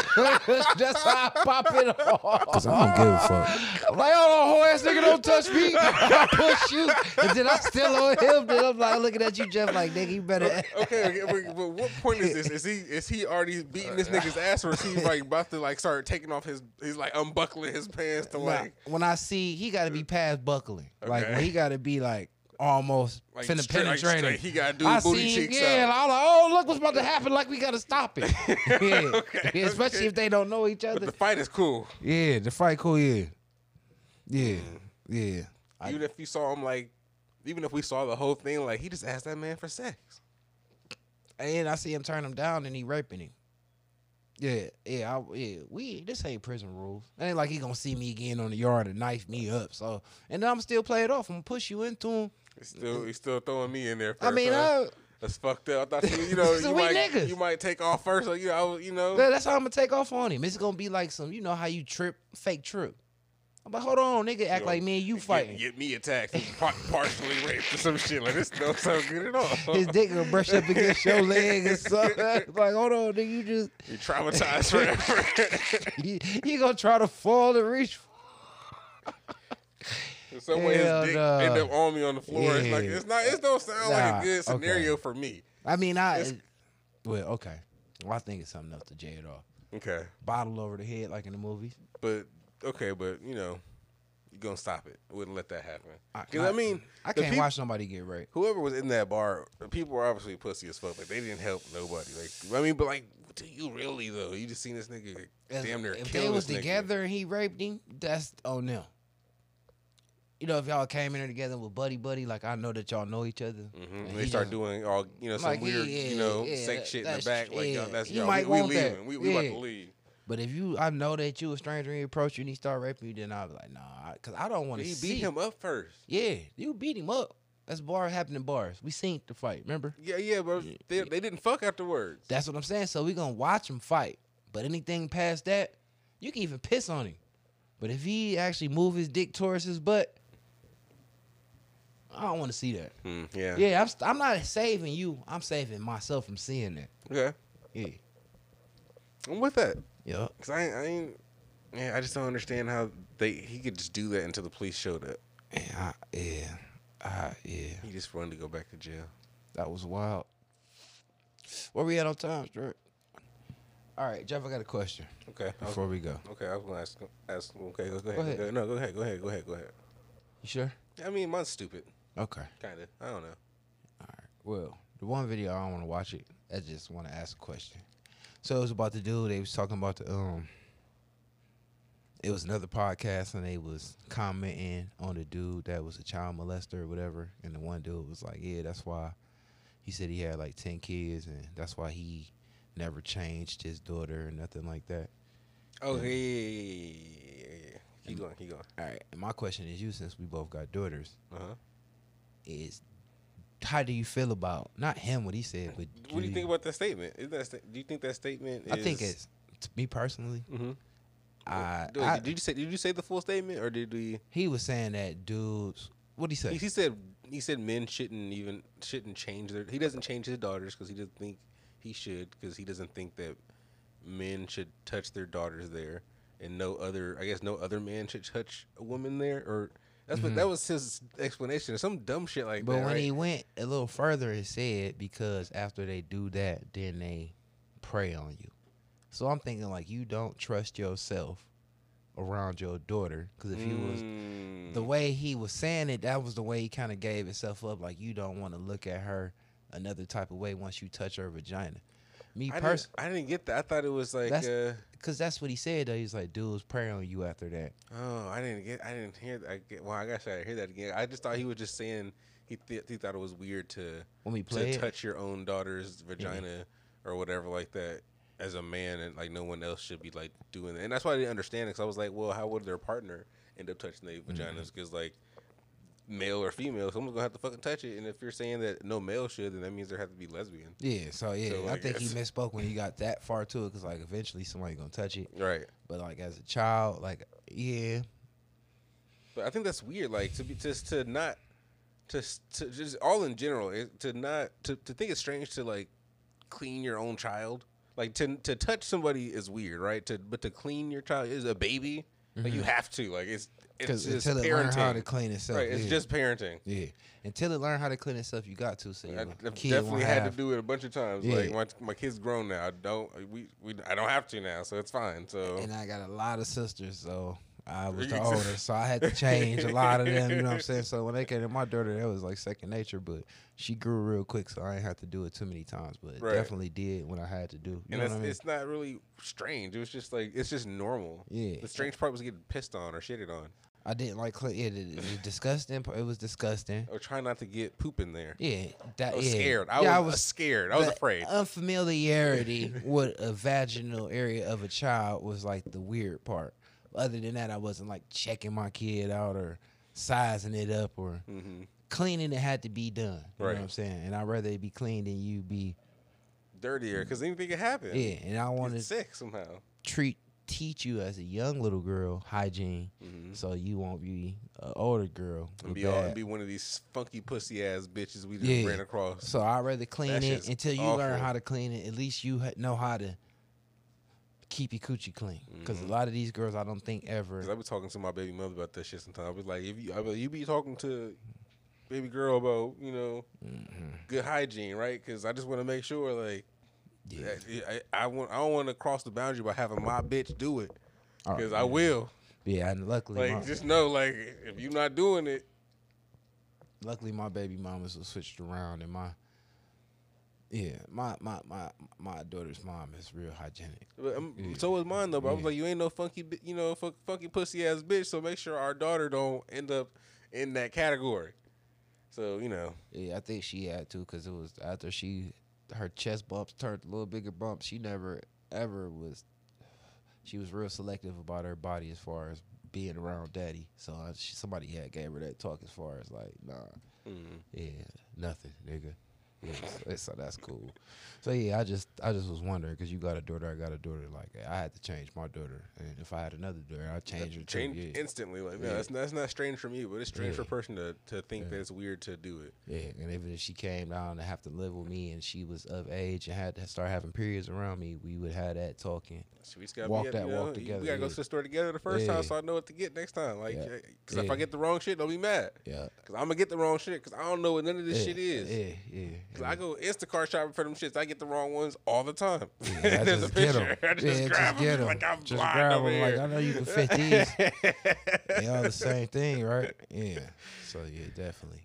that's how I pop it off. Cause I don't give a fuck. I'm like, hold on, whole ass nigga, don't touch me. I push you, and then I still on him. Then I'm like looking at you, Jeff, like nigga, you better. okay, okay, but, but what point is this? Is he is he already beating this nigga's ass, or is he like about to like start taking off his? He's like unbuckling his pants to Nah, like when I see he got to be past buckling, like Okay. when he got to be like almost Like finna straight- like penetrate him. straight, he gotta do I booty see, cheeks yeah, and I'm like, oh look what's about to happen, like we gotta stop it. yeah, Yeah, especially if they don't know each other. But the fight is cool. Yeah, the fight cool. Yeah, yeah, mm. yeah. Even if you saw him like, even if we saw the whole thing, like he just asked that man for sex. And I see him turn him down and he raping him. Yeah, yeah, I, yeah. We this ain't prison rules. It ain't like he gonna see me again on the yard and knife me up. So, and then I'm still play it off. I'm gonna push you into him. He's mm-hmm. still he's still throwing me in there. First, I mean, huh? I- that's fucked up. I thought you, you know, you might niggas. you might take off first. Like, you know, you know. Yeah, that's how I'm gonna take off on him. It's gonna be like some, you know how you trip, fake trip. I'm like, hold on, nigga, act Yo, like me and you get- fighting. Get, me attacked, partially raped or some shit. Like this don't sound good at all. His dick gonna brush up against your leg or something. like, hold on, nigga, you just You traumatized forever. you, you gonna try to fall and reach. Some way, his dick nah. end up on me on the floor. It's like it's not. It don't sound like a good okay. scenario for me. I mean, I It's- well, okay. Well, I think it's something else to J it off. Okay, Bottle over the head like in the movies. but okay, but you know, you gonna stop it. Wouldn't let that happen. I- Because I, I- mean, I can't watch somebody get raped. Whoever was in that bar, people were obviously pussy as fuck. Like they didn't help nobody. Like I mean, but like, do you really though? You just seen this nigga damn near if they was nigga. together and he raped him, that's on them. You know, if y'all came in there together with buddy buddy, like I know that y'all know each other. Mhm. and They start just- doing all you know some Like, weird yeah, you know yeah, sex that- shit in the back. Like y'all, yeah, that's you y'all. might we, we want that. leaving. We, we about Yeah. to leave. But if you, I know that you a stranger and he approach you and he start raping you, then I'll be like, nah, because I don't want to see beat him up first. Yeah, you beat him up. That's bar happening bars. We seen the fight. Remember? Yeah, yeah, but they, they didn't fuck afterwards. That's what I'm saying. So we gonna watch him fight. But anything past that, you can even piss on him. But if he actually move his dick towards his butt, I don't want to see that. Hmm, yeah. Yeah, I'm, I'm not saving you. I'm saving myself from seeing that. Okay. Yeah. I'm with that. Yeah. Cause I, I ain't. Yeah, I just don't understand how they he could just do that until the police showed up. Yeah, yeah, uh, yeah. He just wanted to go back to jail. That was wild. Where we at on time, Stuart? All right, Jeff, I got a question. Okay. I was- Before we go. Okay, I was gonna ask. Ask. Okay, go, go ahead. Go ahead. No, go ahead. Go ahead. Go ahead. Go ahead. You sure? I mean, mine's stupid. Okay. Kind of. I don't know. All right. Well, the one video I don't want to watch it. I just want to ask a question. So it was about the dude. They was talking about the um. It was another podcast and they was commenting on the dude that was a child molester or whatever, and the one dude was like, "Yeah, that's why." He said he had like ten kids, and that's why he never changed his daughter or nothing like that. Oh, yeah, yeah, yeah, yeah, yeah. Keep going. Keep going. All right. And my question is, you since we both got daughters, Uh-huh. Is how do you feel about not him what he said, but What do you think about that statement? Is that sta- do you think that statement? Is, I think it's to me personally. Mm-hmm. I, Wait, I- did you say? Did you say the full statement, or did we? he was saying that dudes. What did he say? He, he said he said men shouldn't even shouldn't change their. He doesn't change his daughters because he doesn't think he should because he doesn't think that men should touch their daughters there, and no other. I guess no other man should touch a woman there, or that's what Mhm. that was his explanation. or Some dumb shit like but that. But when right? he went a little further, it said because after they do that, then they prey on you. So I'm thinking like you don't trust yourself around your daughter because if you was Mm. the way he was saying it, that was the way he kind of gave himself up. Like you don't want to look at her another type of way once you touch her vagina. Me I, personally, didn't, I didn't get that. I thought it was like. That's- uh, because that's what he said. Though he's like, dudes prey on you after that. Oh, I didn't get. I didn't hear. that. I get, well, I guess I hear that again. I just thought he was just saying he th- he thought it was weird to When we to play it? touch your own daughter's vagina or whatever like that as a man, and like no one else should be like doing that. And that's why I didn't understand it. Because I was like, well, how would their partner end up touching their Mm-hmm. vaginas? Because like male or female, someone's gonna have to fucking touch it. And if you're saying that no male should, then that means there have to be lesbian. Yeah, so yeah, So, I think he misspoke when he got that far to it because like eventually somebody gonna touch it. Right. But like as a child, like yeah, But I think that's weird. Like to be just to not to to just all in general to not to, to think it's strange to like clean your own child. Like to to touch somebody is weird, right? To but to clean your child is a baby. Like you mm-hmm. have to. Like it's it's just until it parenting. learn how to clean itself, Right. It's yeah. just parenting. Yeah, until it learn how to clean itself, you got to. So I, I've definitely had have- to do it a bunch of times. Yeah. Like my my kid's grown now. I don't we, we I don't have to now, so it's fine. So And I got a lot of sisters, so I was the older, so I had to change a lot of them. You know what I'm saying? So when they came to my daughter, that was like second nature, but she grew real quick, so I didn't have to do it too many times. But Right. definitely did when I had to do. You and know it's, I mean? it's not really strange. It was just like it's just normal. Yeah. The strange part was getting pissed on or shitted on. I didn't like. Yeah, the, the disgusting. part- It was disgusting. Or try not to get poop in there. Yeah, that, I was yeah. scared. I Yeah, was, uh, scared. I was afraid. Unfamiliarity with a vaginal area of a child was like the weird part. Other than that, I wasn't like checking my kid out or sizing it up or cleaning. It had to be done. You know Mm-hmm. What I'm saying? And I'd rather it be clean than you be Dirtier, because anything can happen. Yeah, and I Get wanted sick somehow. treat teach you as a young little girl hygiene, so you won't be an older girl. Mm-hmm. And be all, and be one of these funky pussy ass bitches we just yeah. ran across. So I'd rather clean That it until you learn how to clean it. At least you ha- know how to keep your coochie clean. Because Mm-hmm. a lot of these girls, I don't think ever. Cause I be talking to my baby mother about that shit sometimes. I was like, if you, I you be talking to baby girl about, you know, Mm-hmm. good hygiene, right? Because I just want to make sure, like, that- I, I want, I don't want to cross the boundary by having my bitch do it, Oh, because I will. Yeah, and luckily, Like, just know, like, if you're not doing it, luckily my baby mamas was switched around, and my yeah, my my my my daughter's mom is real hygienic. But, um, Yeah. So was mine though. But I was like, you ain't no funky, you know, fu- funky pussy ass bitch. So make sure our daughter don't end up in that category. So you know, Yeah, I think she had to because it was after she her chest bumps turned a little bigger bumps. She never ever was. She was real selective about her body as far as being around daddy. So uh, she, somebody had gave her that talk as far as like, nah, Mhm. yeah, nothing, nigga. Yeah, so, that's cool. So yeah, I just I just was wondering because you got a daughter, I got a daughter. Like I had to change my daughter, and if I had another daughter, I'd change her too. change Yeah. instantly. Like, no, that's, that's not strange from you, but it's strange Yeah. for a person to, to think Yeah. that it's weird to do it. Yeah, and even if she came down to have to live with me and she was of age and had to start having periods around me, we would have that talking. So we just gotta walk be, that you know, walk together. We gotta go to the store together the first Yeah. time, so I know what to get next time. Like, Yeah. Uh, because if I get the wrong shit, don't be mad. Yeah. Because I'm gonna get the wrong shit. Because I don't know what none of this Yeah, shit is. Yeah, yeah. Cause I go Instacart shopping for them shits. I get the wrong ones all the time. Yeah, I There's just a get picture. 'em. I just Yeah, grab just get 'em 'em. like I'm Just blind grab over 'em like. I know you can fit these. they all the same thing, right? Yeah. So yeah, definitely.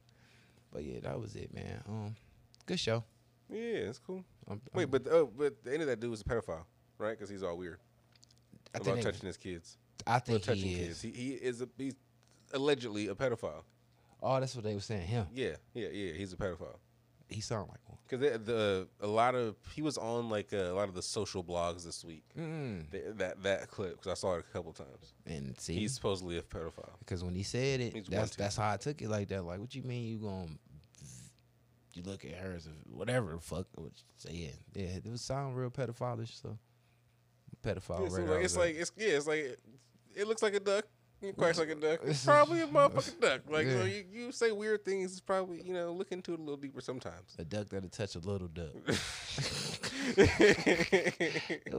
But yeah, that was it, man. Um, good show. Yeah, it's cool. I'm- Wait, I'm- but oh, but the end of that dude was a pedophile, right? Because he's all weird I think about they- touching his kids. I think touching he kids. is. He, he is a, he's allegedly a pedophile. Oh, that's what they were saying. Him. Yeah, yeah, yeah. He's a pedophile. He sound like one. Because the a lot of he was on like a, lot of the social blogs this week. Mm. The- that that clip because I saw it a couple times. And see, He's supposedly a pedophile. because when he said it, He's that's that's how I took it like that. Like, what you mean you going to, you look at her as a, whatever fuck? Yeah, yeah, it would sound real pedophile-ish, So pedophile. Yeah, so radar like, it's like it's yeah, it's like it looks like a duck. It quacks like a duck. It's probably a motherfucking duck. Like you, know, you, you say weird things. It's probably you know look into it a little deeper sometimes. a duck that'll touch a little duck.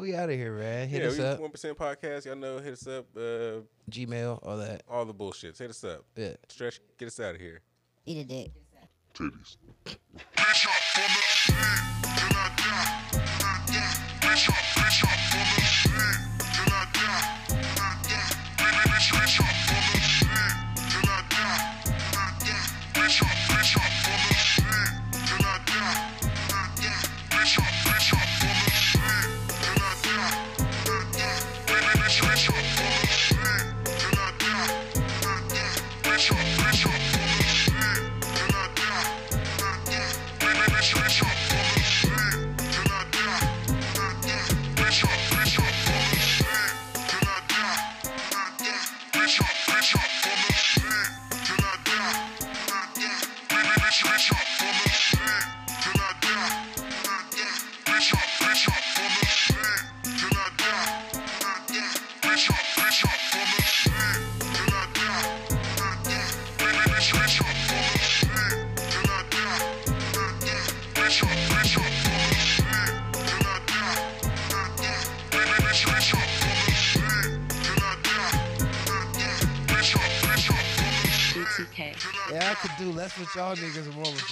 we out of here, man. Hit yeah, us we up. one percent podcast. Y'all know, hit us up. Uh, Gmail, all that. all the bullshit. Hit us up. Yeah. Stretch, get us out of here. Eat a dick. Titties. Bitch up from the till I die, till I die. Bitch up, bitch up from the y'all niggas and more with.